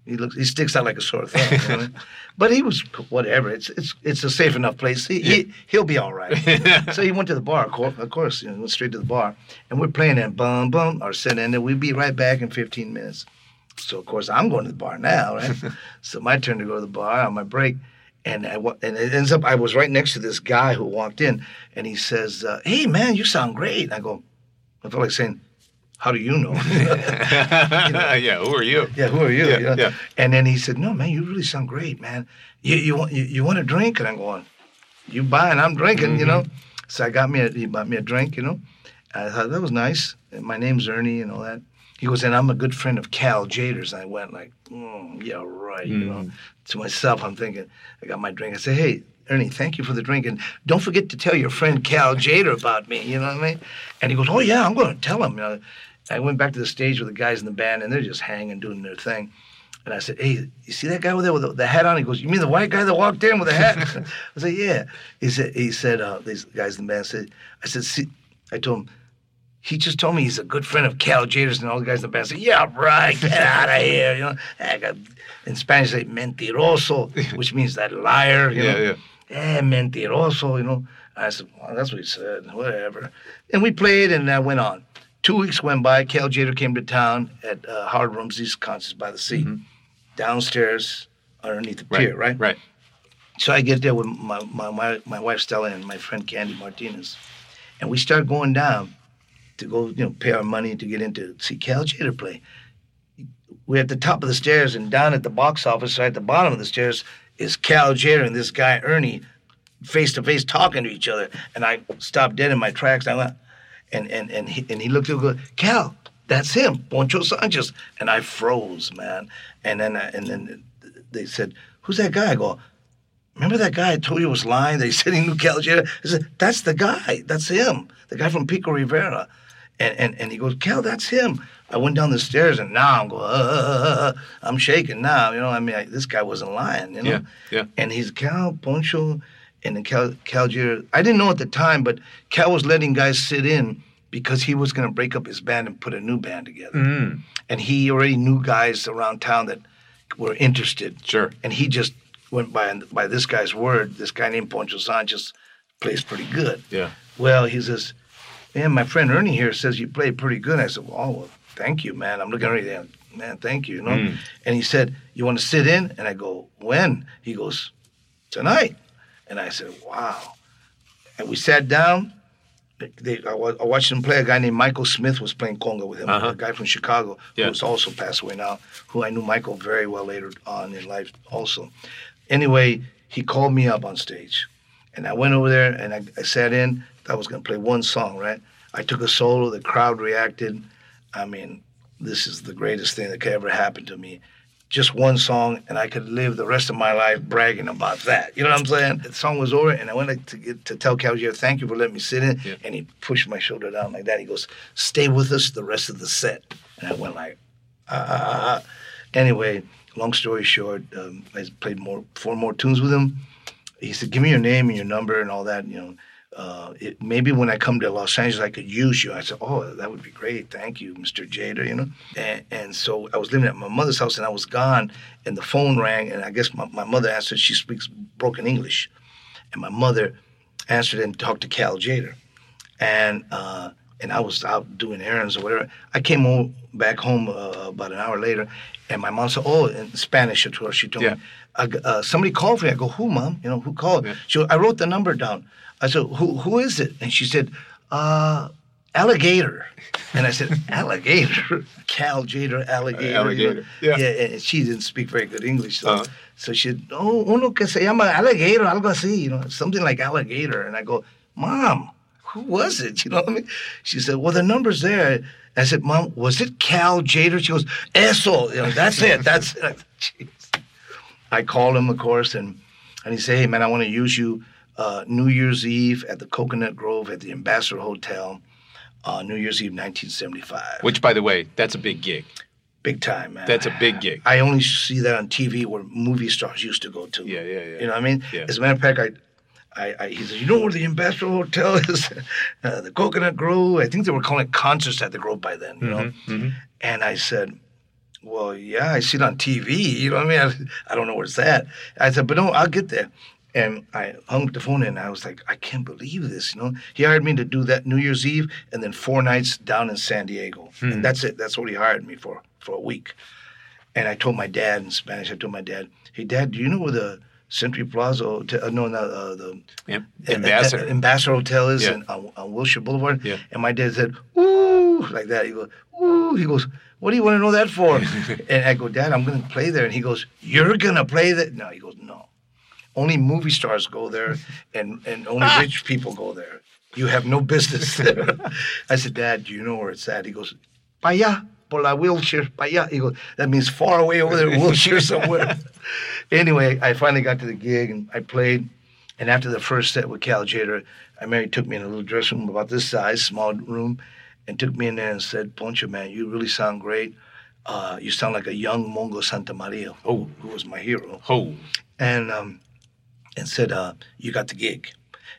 he looks, he sticks out like a sore thumb. You know what I mean? But he was whatever. It's it's it's a safe enough place. He, he he'll be all right. so he went to the bar. Of course, of course, you know, went straight to the bar, and we're playing that bum bum. Our set ended. We'd be right back in 15 minutes. So of course I'm going to the bar now, right? so my turn to go to the bar on my break, And I and it ends up I was right next to this guy who walked in, and he says, uh, "Hey man, you sound great." And I go, I felt like saying, "How do you know?" yeah, who are you? yeah, who are you? Yeah, You know? yeah. And then he said, "No man, you really sound great, man. You you want you, you want a drink?" And I'm going, "You buy and I'm drinking," you know. So I got me a he bought me a drink, you know. I thought that was nice. My name's Ernie and all that. He goes, and I'm a good friend of Cal Tjaders. And I went like, mm, yeah, right. You know, to myself, I'm thinking, I got my drink. I said, hey, Ernie, thank you for the drink. And don't forget to tell your friend Cal Tjader about me. You know what I mean? And he goes, oh, yeah, I'm going to tell him. You know, I went back to the stage with the guys in the band, and they're just hanging, doing their thing. And I said, hey, you see that guy over there with the, the hat on? He goes, you mean the white guy that walked in with the hat? I said, yeah. He said, he said, uh, these guys in the band said, I said, see, I told him, he just told me he's a good friend of Cal Tjaders and all the guys in the band said, Yeah, right, get out of here. You know, I got, in Spanish, they say mentiroso, which means that liar. You Yeah, know? Eh, mentiroso, you know. I said, Well, that's what he said, whatever. And we played and that went on. Two weeks went by. Cal Tjader came to town at uh, Howard Rumsey's Concerts by the Sea, downstairs underneath the pier, right? Right. So I get there with my, my, my, my wife Stella and my friend Candy Martinez. And we start going down to go, you know, pay our money to get into see Cal Tjader play. We're at the top of the stairs and down at the box office, right at the bottom of the stairs, is Cal Tjader and this guy Ernie face to face talking to each other. And I stopped dead in my tracks. I went, and and and he, and he looked at me, Cal, that's him, Poncho Sanchez. And I froze, man. And then I, and then they said, who's that guy? I go, remember that guy I told you was lying? They said he knew Cal Tjader? I said, that's the guy. That's him. The guy from Pico Rivera. And, and, and he goes, Cal, that's him. I went down the stairs and now I'm going, uh, uh, uh, uh. I'm shaking now. You know, I mean, I, this guy wasn't lying, you know? Yeah, yeah. And he's Cal, Poncho, and then Cal, Cal Tjader. I didn't know at the time, but Cal was letting guys sit in because he was going to break up his band and put a new band together. Mm. And he already knew guys around town that were interested. Sure. And he just went by by this guy's word. This guy named Poncho Sanchez plays pretty good. Yeah. Well, he says, man, my friend Ernie here says you play pretty good. I said, well, well thank you, man. I'm looking at Ernie, man, thank you, you know. Mm. And he said, you want to sit in? And I go, when? He goes, tonight. And I said, wow. And we sat down. They, I, I watched him play. A guy named Michael Smith was playing conga with him. Uh-huh. A guy from Chicago Yeah. who's also passed away now. Who I knew Michael very well later on in life also. Anyway, he called me up on stage, and I went over there and I, I sat in. I was going to play one song, right? I took a solo. The crowd reacted. I mean, this is the greatest thing that could ever happen to me. Just one song, and I could live the rest of my life bragging about that. You know what I'm saying? The song was over, and I went to get, to tell Cal Tjader, "Thank you for letting me sit in." Yeah. And he pushed my shoulder down like that. He goes, "Stay with us the rest of the set." And I went like, ah, ah, ah, ah. Anyway, long story short, um, I played more four more tunes with him. He said, "Give me your name and your number and all that." You know, uh, it, maybe when I come to Los Angeles, I could use you. I said, "Oh, that would be great. Thank you, Mr. Tjader." You know, and, and so I was living at my mother's house, and I was gone, and the phone rang, and I guess my, my mother answered. She speaks broken English, and my mother answered and talked to Cal Tjader, and uh, and I was out doing errands or whatever. I came home, back home uh, about an hour later, and my mom said, "Oh, in Spanish," she told Yeah. me, I uh, "Somebody called for me." I go, "Who, mom? You know, who called?" Yeah. She, goes, I wrote the number down. I said, "Who, who is it?" And she said, "Uh." Alligator, and I said, "Alligator, Cal Tjader, alligator." you know? Alligator, yeah. yeah. And she didn't speak very good English, so Uh-huh. so she said, "Oh, uno que se llama alligator, algo así, you know, something like alligator." And I go, "Mom, who was it?" You know what I mean? She said, "Well, the number's there." I said, "Mom, was it Cal Tjader?" She goes, "Eso, you know, that's it, that's it." Jeez. I called him, of course, and and he said, "Hey, man, I want to use you uh, New Year's Eve at the Coconut Grove at the Ambassador Hotel, uh, New Year's Eve, 1975. Which, by the way, that's a big gig. big time, man. That's a big gig. I only see that on TV where movie stars used to go to. Yeah, yeah, yeah. You know what I mean? Yeah. As a matter of fact, I. I, I, he said, you know where the Ambassador Hotel is? uh, the Coconut Grove. I think they were calling it concerts at the Grove by then, you know? Mm-hmm, And I said, well, yeah, I see it on TV. You know what I mean? I, I don't know where it's at. I said, but no, I'll get there. And I hung up the phone and I was like, I can't believe this. You know, he hired me to do that New Year's Eve and then four nights down in San Diego, Hmm. and that's it. That's what he hired me for for a week. And I told my dad in Spanish. I told my dad, "Hey, Dad, do you know where the Century Plaza, Hotel, uh, no, no, uh, the uh, Ambassador. uh, Ambassador Hotel is Yeah. in, on, on Wilshire Boulevard. Yeah. And my dad said, "Ooh," like that. He goes, "Ooh." He goes, "What do you want to know that for?" and I go, "Dad, I'm going to play there." And he goes, "You're going to play that?" No, he goes, "No. Only movie stars go there, and and only rich people go there. You have no business there." I said, "Dad, do you know where it's at?" He goes, "Pa allá, por la Wilshire, pa allá." He goes, "That means far away over there, in Wilshire somewhere." anyway, I finally got to the gig and I played. And after the first set with Cal Tjader, I Mary took me in a little dressing room about this size, small room, and took me in there and said, Poncho, man, you really sound great. Uh, you sound like a young Mongo Santamaria, Oh. who was my hero. Oh, And um, and said, uh, you got the gig.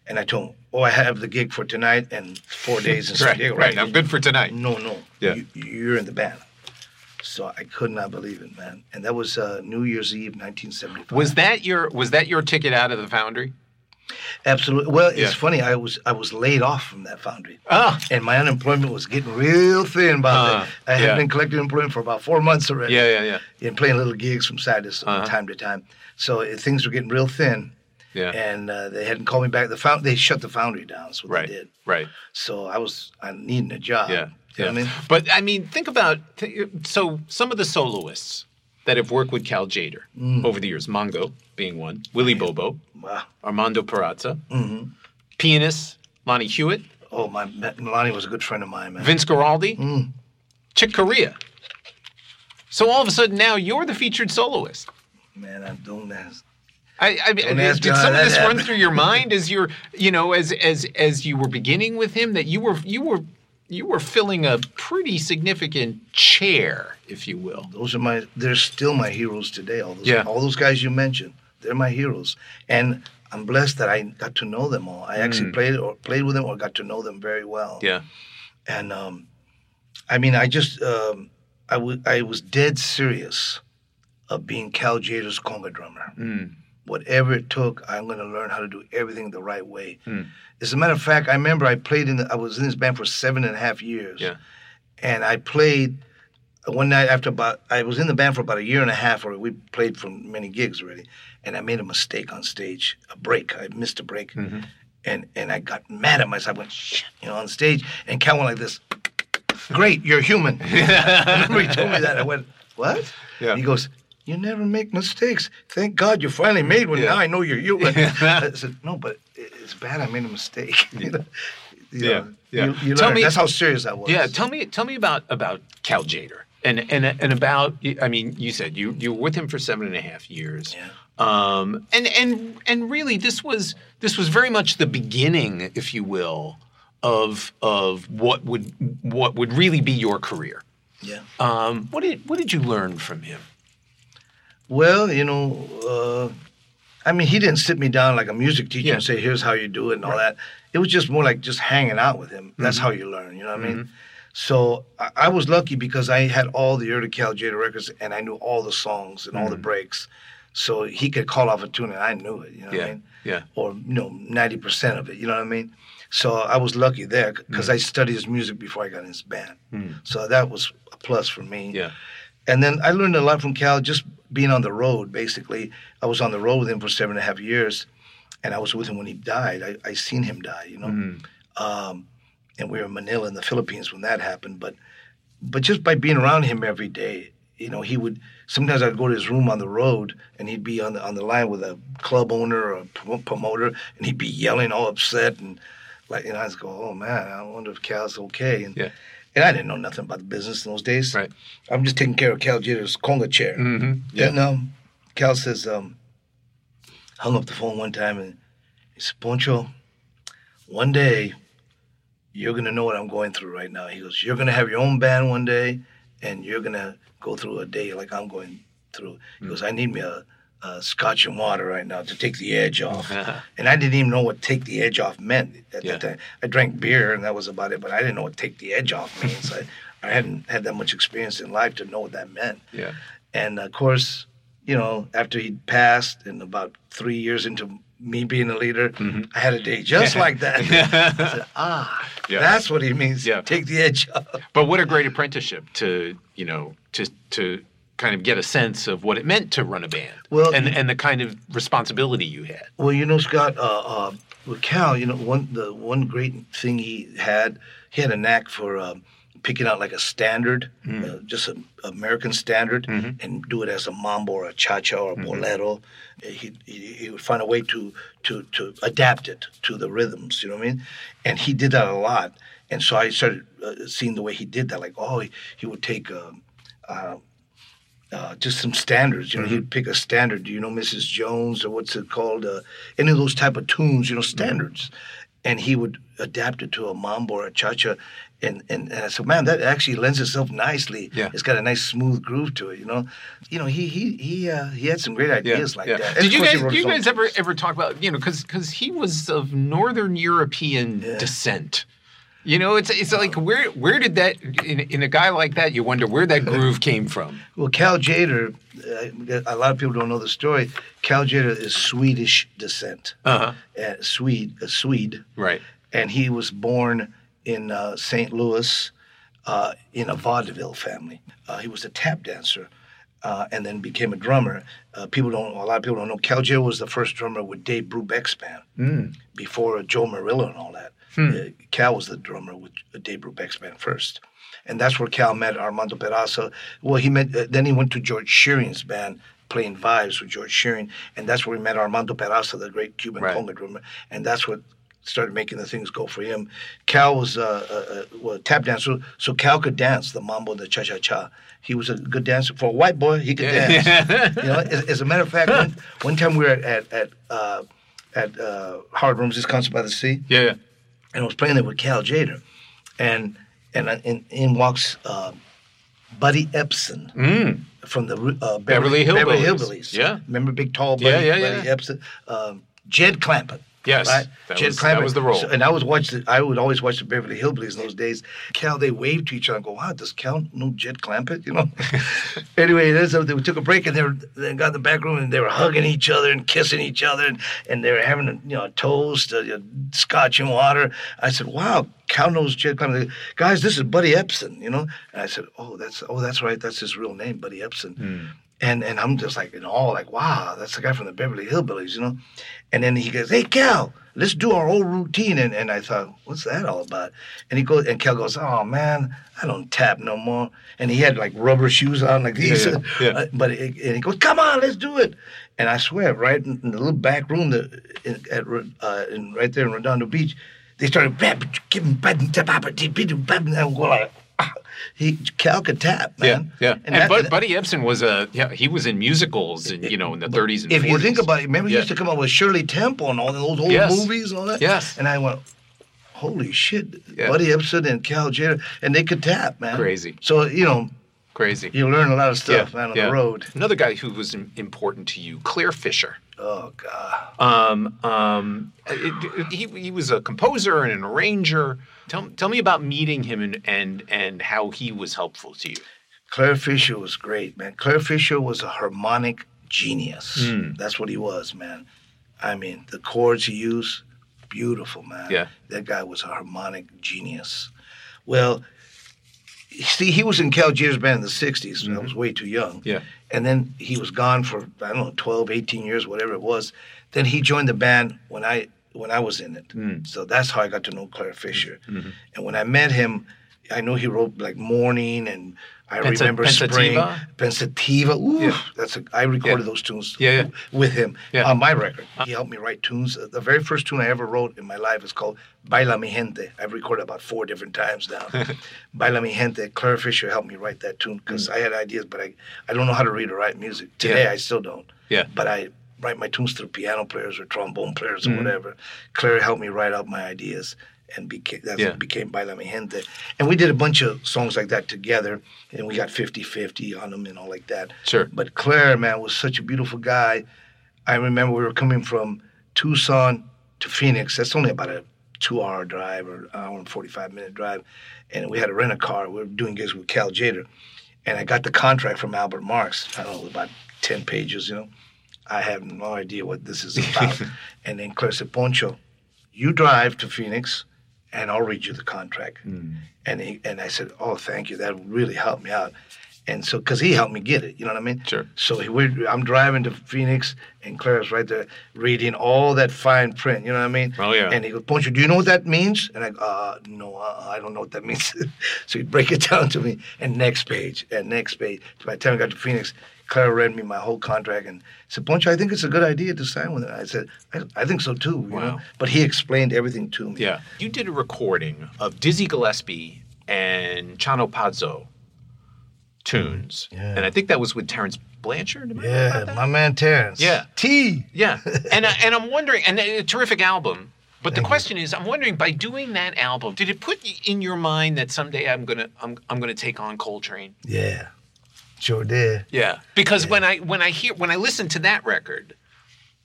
And I told him, oh, I have the gig for tonight and four days in San right, Diego. right. I'm good for tonight. No, no. Yeah. You, you're in the band. So I could not believe it, man. And that was uh, New Year's Eve, 1975. Was that your was that your ticket out of the foundry? Absolutely. Well, it's Yeah. funny. I was I was laid off from that foundry, Ah. and my unemployment was getting real thin. About Uh, that. I had yeah. been collecting employment for about four months already. Yeah, yeah, yeah. And playing little gigs from side to Uh-huh. time to time. So uh, things were getting real thin, Yeah. and uh, they hadn't called me back. The found they shut the foundry down. So what right. they did. Right. So I was I needing a job. Yeah. You yeah. know what I mean? But I mean, think about so some of the soloists that have worked with Cal Tjader Mm. over the years, Mongo being one, Willie Bobo, Wow. Armando Peraza, Mm-hmm. pianist Lonnie Hewitt, Oh, my Lonnie was a good friend of mine, man. Vince Guaraldi, Mm. Chick Corea. So all of a sudden now you're the featured soloist. Man, I'm doing ask. I, I mean, did me some of this run through your mind as you're, you know, as as as you were beginning with him that you were you were you were filling a pretty significant chair, if you will. Those are my. They're still my heroes today. All those. Yeah. All those guys you mentioned. They're my heroes, and I'm blessed that I got to know them all. I actually played or played with them or got to know them very well. Mm. Yeah. And um, I mean, I just um, I wa- I was dead serious of being Cal Tjader's conga drummer. Mm. Whatever it took, I'm going to learn how to do everything the right way. Mm. As a matter of fact, I remember I played in. The, I was in this band for seven and a half years. Yeah. And I played one night after about. I was in the band for about a year and a half, or we played for many gigs already. And I made a mistake on stage, a break. I missed a break, Mm-hmm. and and I got mad at myself. I went shit, you know, on stage, and Cal went like this. Great, you're human. I remember he told me that. I went, what? Yeah. He goes, you never make mistakes. Thank God you finally made one. Yeah. Now I know you're human. I said, no, but it's bad. I made a mistake. you know, you Yeah, know, yeah. You, you Tell learn. me- That's how serious I was. Yeah, tell me tell me about about Cal Jader and and and about I mean you said you you were with him for seven and a half years. Yeah. Um, and and and really this was this was very much the beginning, if you will, of of what would what would really be your career. Yeah. Um, what did what did you learn from him? Well, you know, uh, I mean, he didn't sit me down like a music teacher Yeah. and say, "Here's how you do it" and all that. It was just more like just hanging out with him. That's Mm-hmm. how you learn. You know what I mean? So I, I was lucky because I had all the early Cal Tjader records and I knew all the songs and all the breaks. So he could call off a tune and I knew it. You know what Mm-hmm. Yeah, I mean? yeah. Or you know, ninety percent of it. You know what I mean? So I was lucky there because Mm. I studied his music before I got in his band. So that was a plus for me. Yeah. And then I learned a lot from Cal just being on the road, basically. I was on the road with him for seven and a half years, and I was with him when he died. I, I seen him die, you know. Um, and we were in Manila in the Philippines when that happened. But but just by being around him every day, you know, he would sometimes I'd go to his room on the road and he'd be on the on the line with a club owner or a promoter and he'd be yelling all upset and like you know, I just go, Oh man, I wonder if Cal's okay and Yeah. And I didn't know nothing about the business in those days. Right. I'm just taking care of Cal Tjader's conga chair. Mm-hmm. Yeah. And um, Cal says, um, hung up the phone one time and he said, Poncho, one day you're going to know what I'm going through right now. He goes, You're going to have your own band one day and you're going to go through a day like I'm going through. He goes, I need me a, a scotch and water right now to take the edge off. and I didn't even know what take the edge off meant at Yeah. that time. I drank beer and that was about it, but I didn't know what take the edge off means. I, I hadn't had that much experience in life to know what that meant. Yeah. And of course, you know, after he passed, and about three years into me being a leader, Mm-hmm. I had a day just like that. I said, ah, Yeah. that's what he means. Yeah. Take the edge off. But what a great apprenticeship to you know to to kind of get a sense of what it meant to run a band Well, and and the kind of responsibility you had. Well, you know, Scott, uh, uh, with Cal, you know, one the one great thing he had, he had a knack for um, picking out like a standard, uh, just an American standard, and do it as a mambo or a cha cha or a bolero. He, he he would find a way to to to adapt it to the rhythms. You know what I mean? And he did that a lot. And so I started uh, seeing the way he did that. Like, oh, he, he would take. Um, uh, just some standards. You know, he'd pick a standard. Do you know Mrs. Jones or what's it called? Uh, any of those type of tunes, you know, standards. And he would adapt it to a mambo or a cha-cha. And, and, and I said, man, that actually lends itself nicely. Yeah. It's got a nice smooth groove to it, you know. You know, he he he uh, he had some great ideas like that. And Did you guys, you guys ever ever talk about you know because he was of Northern European descent. You know, it's it's like where where did that in, in a guy like that you wonder where that groove came from. Well, Cal Tjader, uh, a lot of people don't know the story. Cal Tjader is Swedish descent. Uh-huh. Uh, Swede, a Swede. Right. and he was born in uh, St. Louis uh, in a vaudeville family. Uh, he was a tap dancer. Uh, and then became a drummer. Uh, people don't. A lot of people don't know. Cal Tjader was the first drummer with Dave Brubeck's band before Joe Morello and all that. Uh, Cal was the drummer with Dave Brubeck's band first, and that's where Cal met Armando Peraza. Well, he met. Uh, then he went to George Shearing's band playing vibes with George Shearing, and that's where he met Armando Peraza, the great Cuban Right. conga drummer, and that's what started making the things go for him. Cal was uh, a, a, well, a tap dancer, so Cal could dance the mambo and the cha cha cha. He was a good dancer for a white boy. He could dance. you know, as, as a matter of fact, one, one time we were at at at, uh, at uh, Howard Rumsey's, Concerts by the Sea, Yeah. yeah. And I was playing there with Cal Tjader, and and uh, in, in walks uh, Buddy Ebsen from the uh, Beverly Beverly Hillbillies. Hillbillies. Yeah. remember big tall Buddy, Yeah, yeah, Buddy yeah. Ebsen, um, Jed Clampett. Yes, right. that was- that was the role. So- and I was watch I would always watch the Beverly Hillbillies in those days. Cal, they waved to each other and go, "Wow, does Cal know Jed Clampett?" You know. anyway, there's a, we took a break and they were they got in the back room and they were hugging each other and kissing each other and, and they were having a, you know a toast, uh, scotch and water. I said, "Wow, Cal knows Jed Clampett." They go, Guys, this is Buddy Ebsen, you know. And I said, "Oh, that's oh, that's right. That's his real name, Buddy Ebsen." And and I'm just like in awe, like, wow, that's the guy from the Beverly Hillbillies, you know? And then he goes, Hey Cal, let's do our old routine. And and I thought, what's that all about? And he goes and Cal goes, Oh man, I don't tap no more. And he had like rubber shoes on like these. Yeah, yeah, yeah. Uh, but it, and he goes, Come on, let's do it. And I swear, right in, in the little back room that in, at uh, in, right there in Redondo Beach, they started giving and I'm going like. He Cal could tap, Yeah, man. yeah. yeah. And, that- Bud, Buddy Ebsen was a yeah, he was in musicals in you know in the 30s and if 40s. you think about it, remember he Yeah. used to come up with Shirley Temple and all those old Yes. movies and all that? Yes. And I went, holy shit, Yeah. Buddy Ebsen and Cal Tjader, and they could tap, man. Crazy. So, you know, crazy. you learn a lot of stuff, man, on the road. Another guy who was important to you, Clare Fischer. Oh, God. Um, um, it- it- he, he was a composer and an arranger. Tell, tell me about meeting him and, and, and how he was helpful to you. Clare Fischer was great, man. Clare Fischer was a harmonic genius. Hmm. That's what he was, man. I mean, the chords he used, beautiful, man. Yeah. That guy was a harmonic genius. Well, see, he was in Cal Tjader's band in the 60s. I was way too young. Mm-hmm. Yeah. And then he was gone for, I don't know, 12, 18 years, whatever it was. Then he joined the band when I when I was in it. Mm. So that's how I got to know Clare Fischer. Mm-hmm. And when I met him, I know he wrote like Morning and I Pensa- remember Spring. Pensativa? Pensativa. Ooh, Yeah. that's a, I recorded Yeah. those tunes Yeah, with him Yeah. on my record. He helped me write tunes. The very first tune I ever wrote in my life is called Baila Mi Gente. I've recorded about four different times now. Baila Mi Gente. Clare Fischer helped me write that tune because I had ideas, but I, I don't know how to read or write music. Today, Mm. I still don't. Yeah. But I write my tunes through piano players or trombone players or Mm-hmm. whatever. Clare helped me write out my ideas. And became that's Yeah. what became Baila Mi Gente. And we did a bunch of songs like that together, and we got 50 50 on them and all like that. Sure. But Clare, man, was such a beautiful guy. I remember we were coming from Tucson to Phoenix. That's only about a two-hour drive or hour and forty-five minute drive, and we had to rent a car. We were doing gigs with Cal Tjader, and I got the contract from Albert Marks. I don't know, about ten pages, you know. I have no idea what this is about. and then Clare said, Poncho, you drive to Phoenix, and I'll read you the contract. And he, and I said, oh, thank you. That really helped me out. And so, because he helped me get it, you know what I mean? Sure. So he, we I'm driving to Phoenix, and Clara's right there reading all that fine print, you know what I mean? Oh, yeah. And he goes, Poncho, do you know what that means? And I go, uh, no, uh, I don't know what that means. so he'd break it down to me, and next page, and next page. By the time I got to Phoenix, Clara read me my whole contract and said, Poncho, I think it's a good idea to sign with it. I said, I, I think so too, you Wow. know? But he explained everything to me. Yeah. You did a recording of Dizzy Gillespie and Chano Pozo tunes. Yeah. And I think that was with Terence Blanchard. Yeah, my man Terence. Yeah. T. Yeah, and I- and I'm wondering, and a terrific album. But the question is, I'm wondering, by doing that album, did it put in your mind that someday I'm gonna I'm I'm gonna take on Coltrane? Yeah, sure did. Yeah, because when I when I hear when I listen to that record,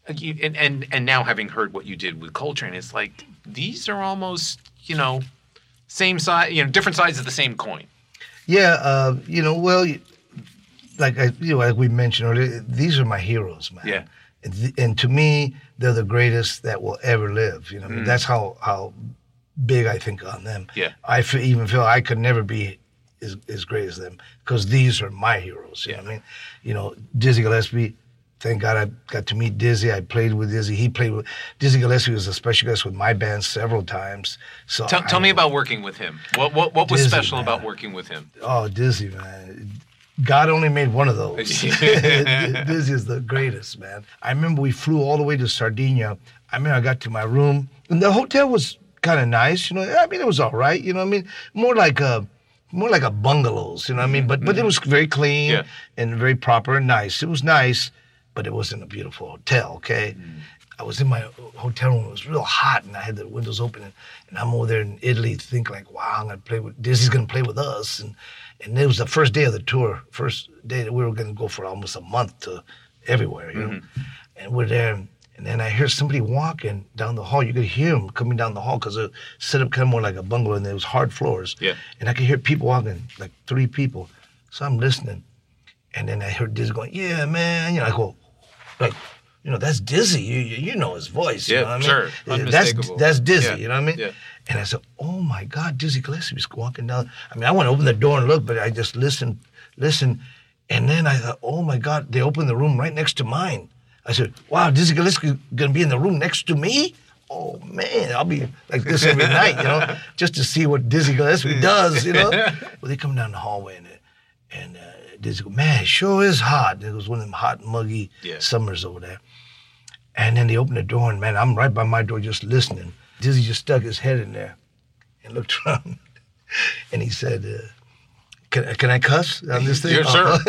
and and and now having heard what you did with Coltrane, it's like these are almost you know same size, you know, different sides of the same coin. Yeah, uh, you know, well, like I, you know, like we mentioned earlier, these are my heroes, man. Yeah. And, th- and to me, they're the greatest that will ever live. You know, I mean, that's how how big I think on them. Mm. Yeah. I f- even feel I could never be as, as great as them because these are my heroes. You know what I mean? You know, Dizzy Gillespie. Thank God I got to meet Dizzy. I played with Dizzy. He played with Dizzy Gillespie was a special guest with my band several times. So Tell, tell me about working with him. What what what was Dizzy, special man. about working with him? Oh, Dizzy, man. God only made one of those. Dizzy is the greatest, man. I remember we flew all the way to Sardinia. I mean, I got to my room, and the hotel was kind of nice, you know. I mean, it was all right, you know. I mean, more like a, more like a bungalows, you know. what I mean, mm-hmm. but but it was very clean Yeah. and very proper and nice. It was nice, but it wasn't a beautiful hotel. Okay. Mm. I was in my hotel room. It was real hot, and I had the windows open. And, and I'm over there in Italy, thinking like, "Wow, I'm gonna play with Dizzy's gonna play with us." And and it was the first day of the tour, first day that we were gonna go for almost a month to everywhere, you know. Mm-hmm. And we're there, and then I hear somebody walking down the hall. You could hear them coming down the hall because it set up kind of more like a bungalow, and there was hard floors. Yeah. And I could hear people walking, like three people. So I'm listening, and then I heard Dizzy going, "Yeah, man." You know, I go, like, you know, that's Dizzy. You you, know his voice. Yeah, you know I mean? sure. That's that's Dizzy. Yeah, You know what I mean? yeah. And I said, "Oh my God, Dizzy Gillespie's walking down." I mean, I want to open the door and look, but I just listened, listened, and then I thought, "Oh my God!" They opened the room right next to mine. I said, "Wow, Dizzy Gillespie's gonna be in the room next to me." Oh man, I'll be like this every night, you know, just to see what Dizzy Gillespie does, you know. well, they come down the hallway and and uh, Dizzy go, "Man, it sure is hot." It was one of them hot, muggy Yeah. summers over there. And then they opened the door, and man, I'm right by my door just listening. Dizzy just stuck his head in there and looked around, and he said, uh, "Can can I cuss on this thing?" Yes, sir.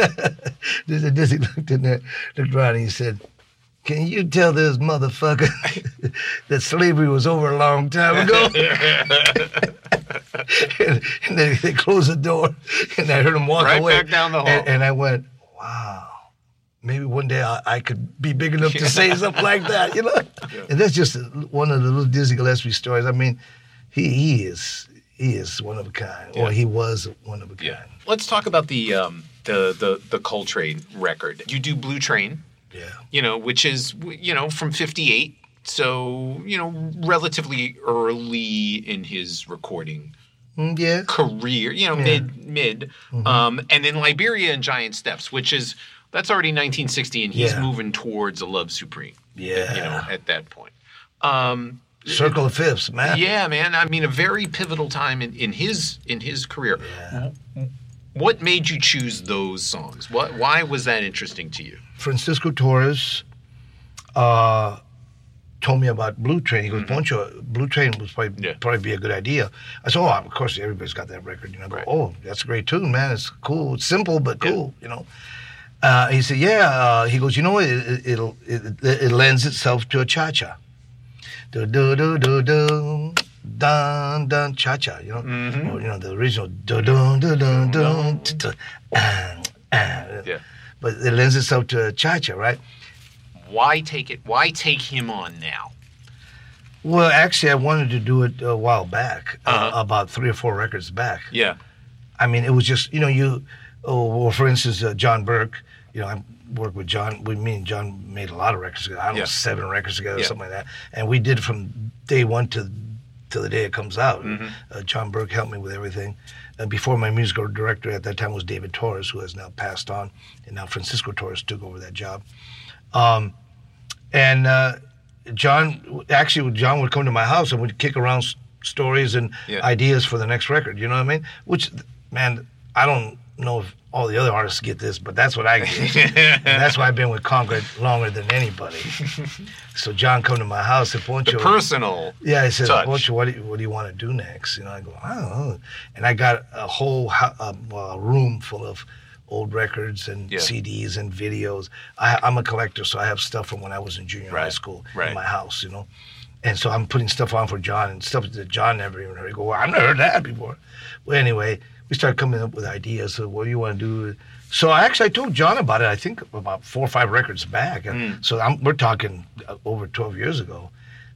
Dizzy, Dizzy looked in there, looked around, and he said, "Can you tell this motherfucker that slavery was over a long time ago?" and, and then they closed the door, and I heard him walk Right away back down the hall. And, and I went, "Wow." maybe one day I, I could be big enough to say something like that, you know? And that's just one of the little Dizzy Gillespie stories. I mean, he, he is he is one of a kind, or he was one of a kind. Yeah. Let's talk about the um, the the the Coltrane record. You do Blue Train, Yeah. you know, which is you know from '58, so you know relatively early in his recording Mm, yeah. career, you know, mid mid, Mm-hmm. um, and then Liberia and Giant Steps, which is that's already 1960, and he's Yeah. moving towards a Love Supreme. Yeah. you know, at that point. Um, Circle of Fifths, man. yeah, man. I mean, a very pivotal time in, in his in his career. What made you choose those songs? What why was that interesting to you? Francisco Torres uh, told me about Blue Train. He goes, Poncho, Blue Train was probably Mm-hmm. Yeah. probably be a good idea. I said, oh, of course, everybody's got that record. You know, I go, Right. oh, that's a great tune, man. It's cool. It's simple, but Yeah. cool, you know. Uh, he said, yeah. Uh, he goes, you know, it, it, it'll, it, it lends itself to a cha-cha. Do, do, do, do, do. Dun dun cha cha, you know, Mm-hmm. or you know the original do dun dun dun dun, t- t- ah, ah. Yeah. But it lends itself to cha cha, right? Why take it? Why take him on now? Well, actually, I wanted to do it a while back, uh Uh-huh. about three or four records back. Yeah, I mean, it was just you know you, oh, well, for instance, uh, John Burk. You know, I worked with John. We, me and John made a lot of records together. I don't Yeah. know, seven records together, Yeah. something like that. And we did from day one to till the day it comes out. Mm-hmm. Uh, John Burk helped me with everything. And before my musical director at that time was David Torres, who has now passed on, and now Francisco Torres took over that job. Um, and uh, John, actually, John would come to my house and we'd kick around s- stories and Yeah. ideas for the next record. You know what I mean? Which, man, I don't know if all the other artists get this, but that's what I get. that's why I've been with Concord longer than anybody. so John come to my house and The Poncho. personal. Yeah, he said, touch. Poncho, what do you, what do you want to do next? You know, I go, I don't know. And I got a whole uh, room full of old records and Yeah. CDs and videos. I, I'm a collector, so I have stuff from when I was in junior high school right. in my house, you know. And so I'm putting stuff on for John and stuff that John never even heard. He go, well, I've never heard that before. Well, anyway, we started coming up with ideas of what do you want to do. So I actually I told John about it. I think about four or five records back. And So I'm, we're talking uh, over 12 years ago.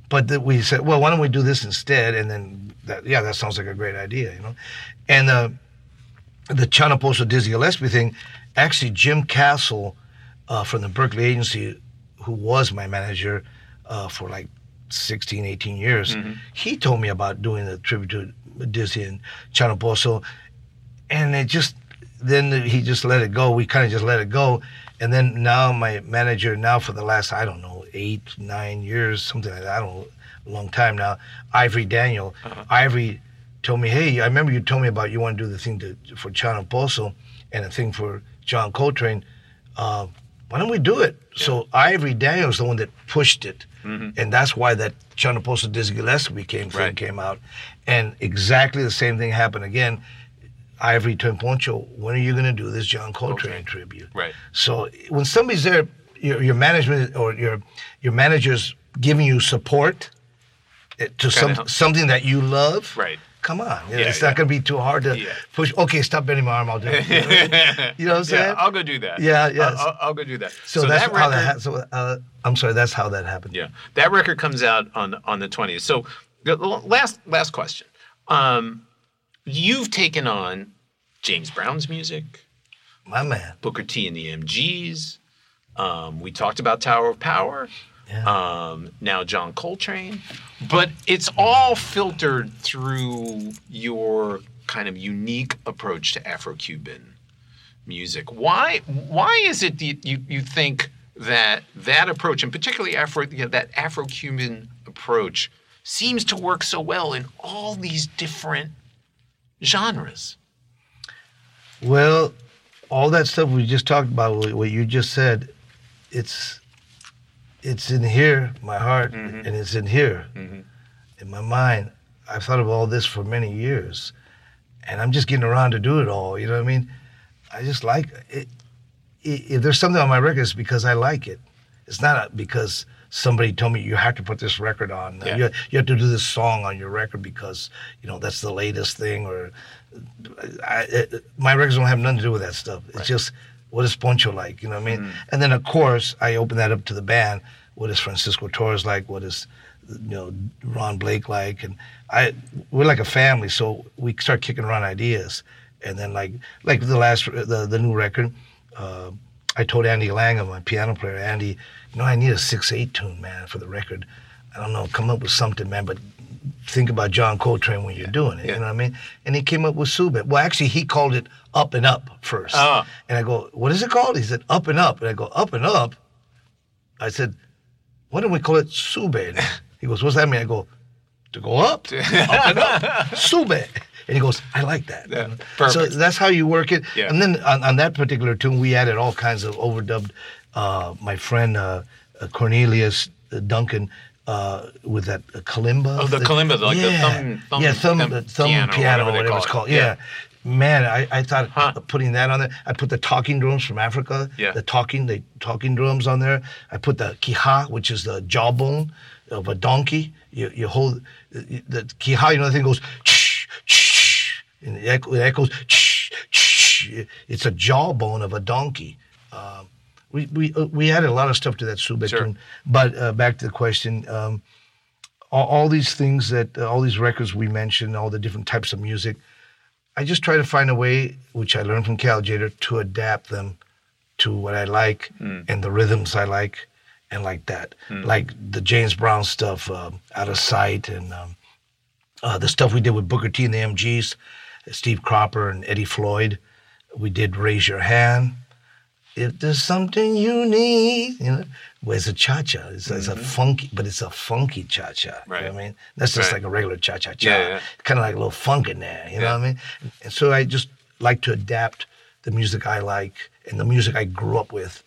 But that we said, well, why don't we do this instead? And then, that, yeah, that sounds like a great idea, you know. And uh, the Chano Pozo Dizzy Gillespie thing, actually, Jim Castle uh, from the Berkeley agency, who was my manager uh, for like 16, 18 years, he told me about doing the tribute to Dizzy and Chano Pozo. And it just, then he just let it go. We kind of just let it go. And then now my manager, now for the last, I don't know, eight, nine years, something like that, I don't know, a long time now, Ivory Daniel. Ivory told me, hey, I remember you told me about you want to do the thing to, for Chano Pozo and a thing for John Coltrane. Uh, why don't we do it? So Ivory Daniel Daniel's the one that pushed it. And that's why that Chano Pozo Dizzy Gillespie came, thing came out. And exactly the same thing happened again. Ivory told Poncho, when are you going to do this John Coltrane Coltrane. tribute? Right. So when somebody's there, your, your management or your your manager's giving you support eh, to some, something that you love. Right. Come on, Yeah, it's yeah. not going to be too hard to Yeah. push. Okay, stop bending my arm. I'll do it. You know what, I mean? You know what I'm saying? Yeah, I'll go do that. Yeah, I'll- I'll, I'll go do that. so, that's that how that. record- Ha- so uh, I'm sorry. That's how that happened. Yeah, that record comes out on on the twentieth. So, the last last question. Um, you've taken on James Brown's music, My man. Booker T and the MGs. Um, we talked about Tower of Power. Yeah. Um, now John Coltrane, but it's all filtered through your kind of unique approach to Afro-Cuban music. Why? Why is it that you you think that that approach, and particularly Afro, you know, that Afro-Cuban approach, seems to work so well in all these different genres? Well, all that stuff we just talked about, what you just said, it's it's in here, my heart, mm-hmm. and it's in here, mm-hmm. in my mind. I've thought of all this for many years, and I'm just getting around to do it all. You know what I mean? I just like it. If there's something on my record, it's because I like it. It's not because somebody told me you have to put this record on. Yeah. You, you have to do this song on your record because you know that's the latest thing. Or I, it, my records don't have nothing to do with that stuff. It's just what is Poncho like? You know what I mean? And then of course I open that up to the band. What is Francisco Torres like? What is you know Ron Blake like? And I we're like a family, so we start kicking around ideas. And then like like the last the the new record. Uh, I told Andy Langham, my piano player, Andy, you know, I need a six eight tune, man, for the record. I don't know, come up with something, man, but think about John Coltrane when you're doing it. yeah. You know what I mean? And he came up with Subit. Well, actually, he called it Up and Up first. Ah. And I go, what is it called? He said Up and Up. And I go, Up and Up. I said, why don't we call it Subit? He goes, what's that mean? I go, to go up, up and up, Subit. And he goes, I like that. Yeah, So that's how you work it. Yeah. And then on, on that particular tune, we added all kinds of overdubbed. Uh, my friend uh, uh, Cornelius Duncan uh, with that uh, kalimba. Oh, the kalimba, like the thumb- thumb- yeah, thumb, thumb the thumb piano, piano, whatever whatever, it's it. called. Yeah. Yeah. Man, I, I thought Huh. putting that on there. I put the talking drums from Africa. Yeah. The talking, the talking drums on there. I put the quijada, which is the jawbone of a donkey. You, you hold the, the quijada. You know the thing goes. And it, it echoes. It's a jawbone of a donkey. Um, we we uh, we added a lot of stuff to that Subek Sure. tune. But uh, back to the question. Um, all, all these things that uh, all these records we mentioned, all the different types of music. I just try to find a way, which I learned from Cal Tjader, to adapt them to what I like and the rhythms I like, and like that, like the James Brown stuff, um, out of sight, and um, uh, the stuff we did with Booker T and the MGs, Steve Cropper and Eddie Floyd. We did Raise Your Hand. If there's something you need, you know, well, it's a cha-cha. It's, it's a funky, but it's a funky cha-cha. You Mm-hmm. Right. know what I mean? That's just Right. like a regular cha-cha-cha. Yeah, yeah. Kind of like a little funk in there, you know what I mean? And so I just like to adapt the music I like and the music I grew up with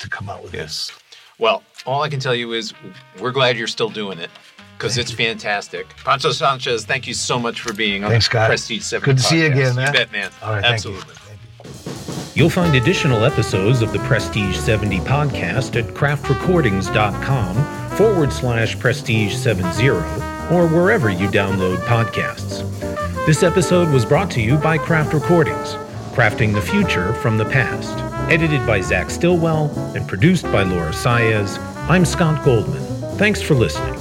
to come out with this. Well, all I can tell you is we're glad you're still doing it because it's fantastic. Poncho Sanchez, thank you so much for being on Thanks. Prestige 70 Good to see you again, man. You bet, man. All right, Absolutely. You'll find additional episodes of the Prestige 70 podcast at craftrecordings.com forward slash prestige 70 or wherever you download podcasts. This episode was brought to you by Craft Recordings, crafting the future from the past. Edited by Zach Stillwell and produced by Laura Saez, I'm Scott Goldman. Thanks for listening.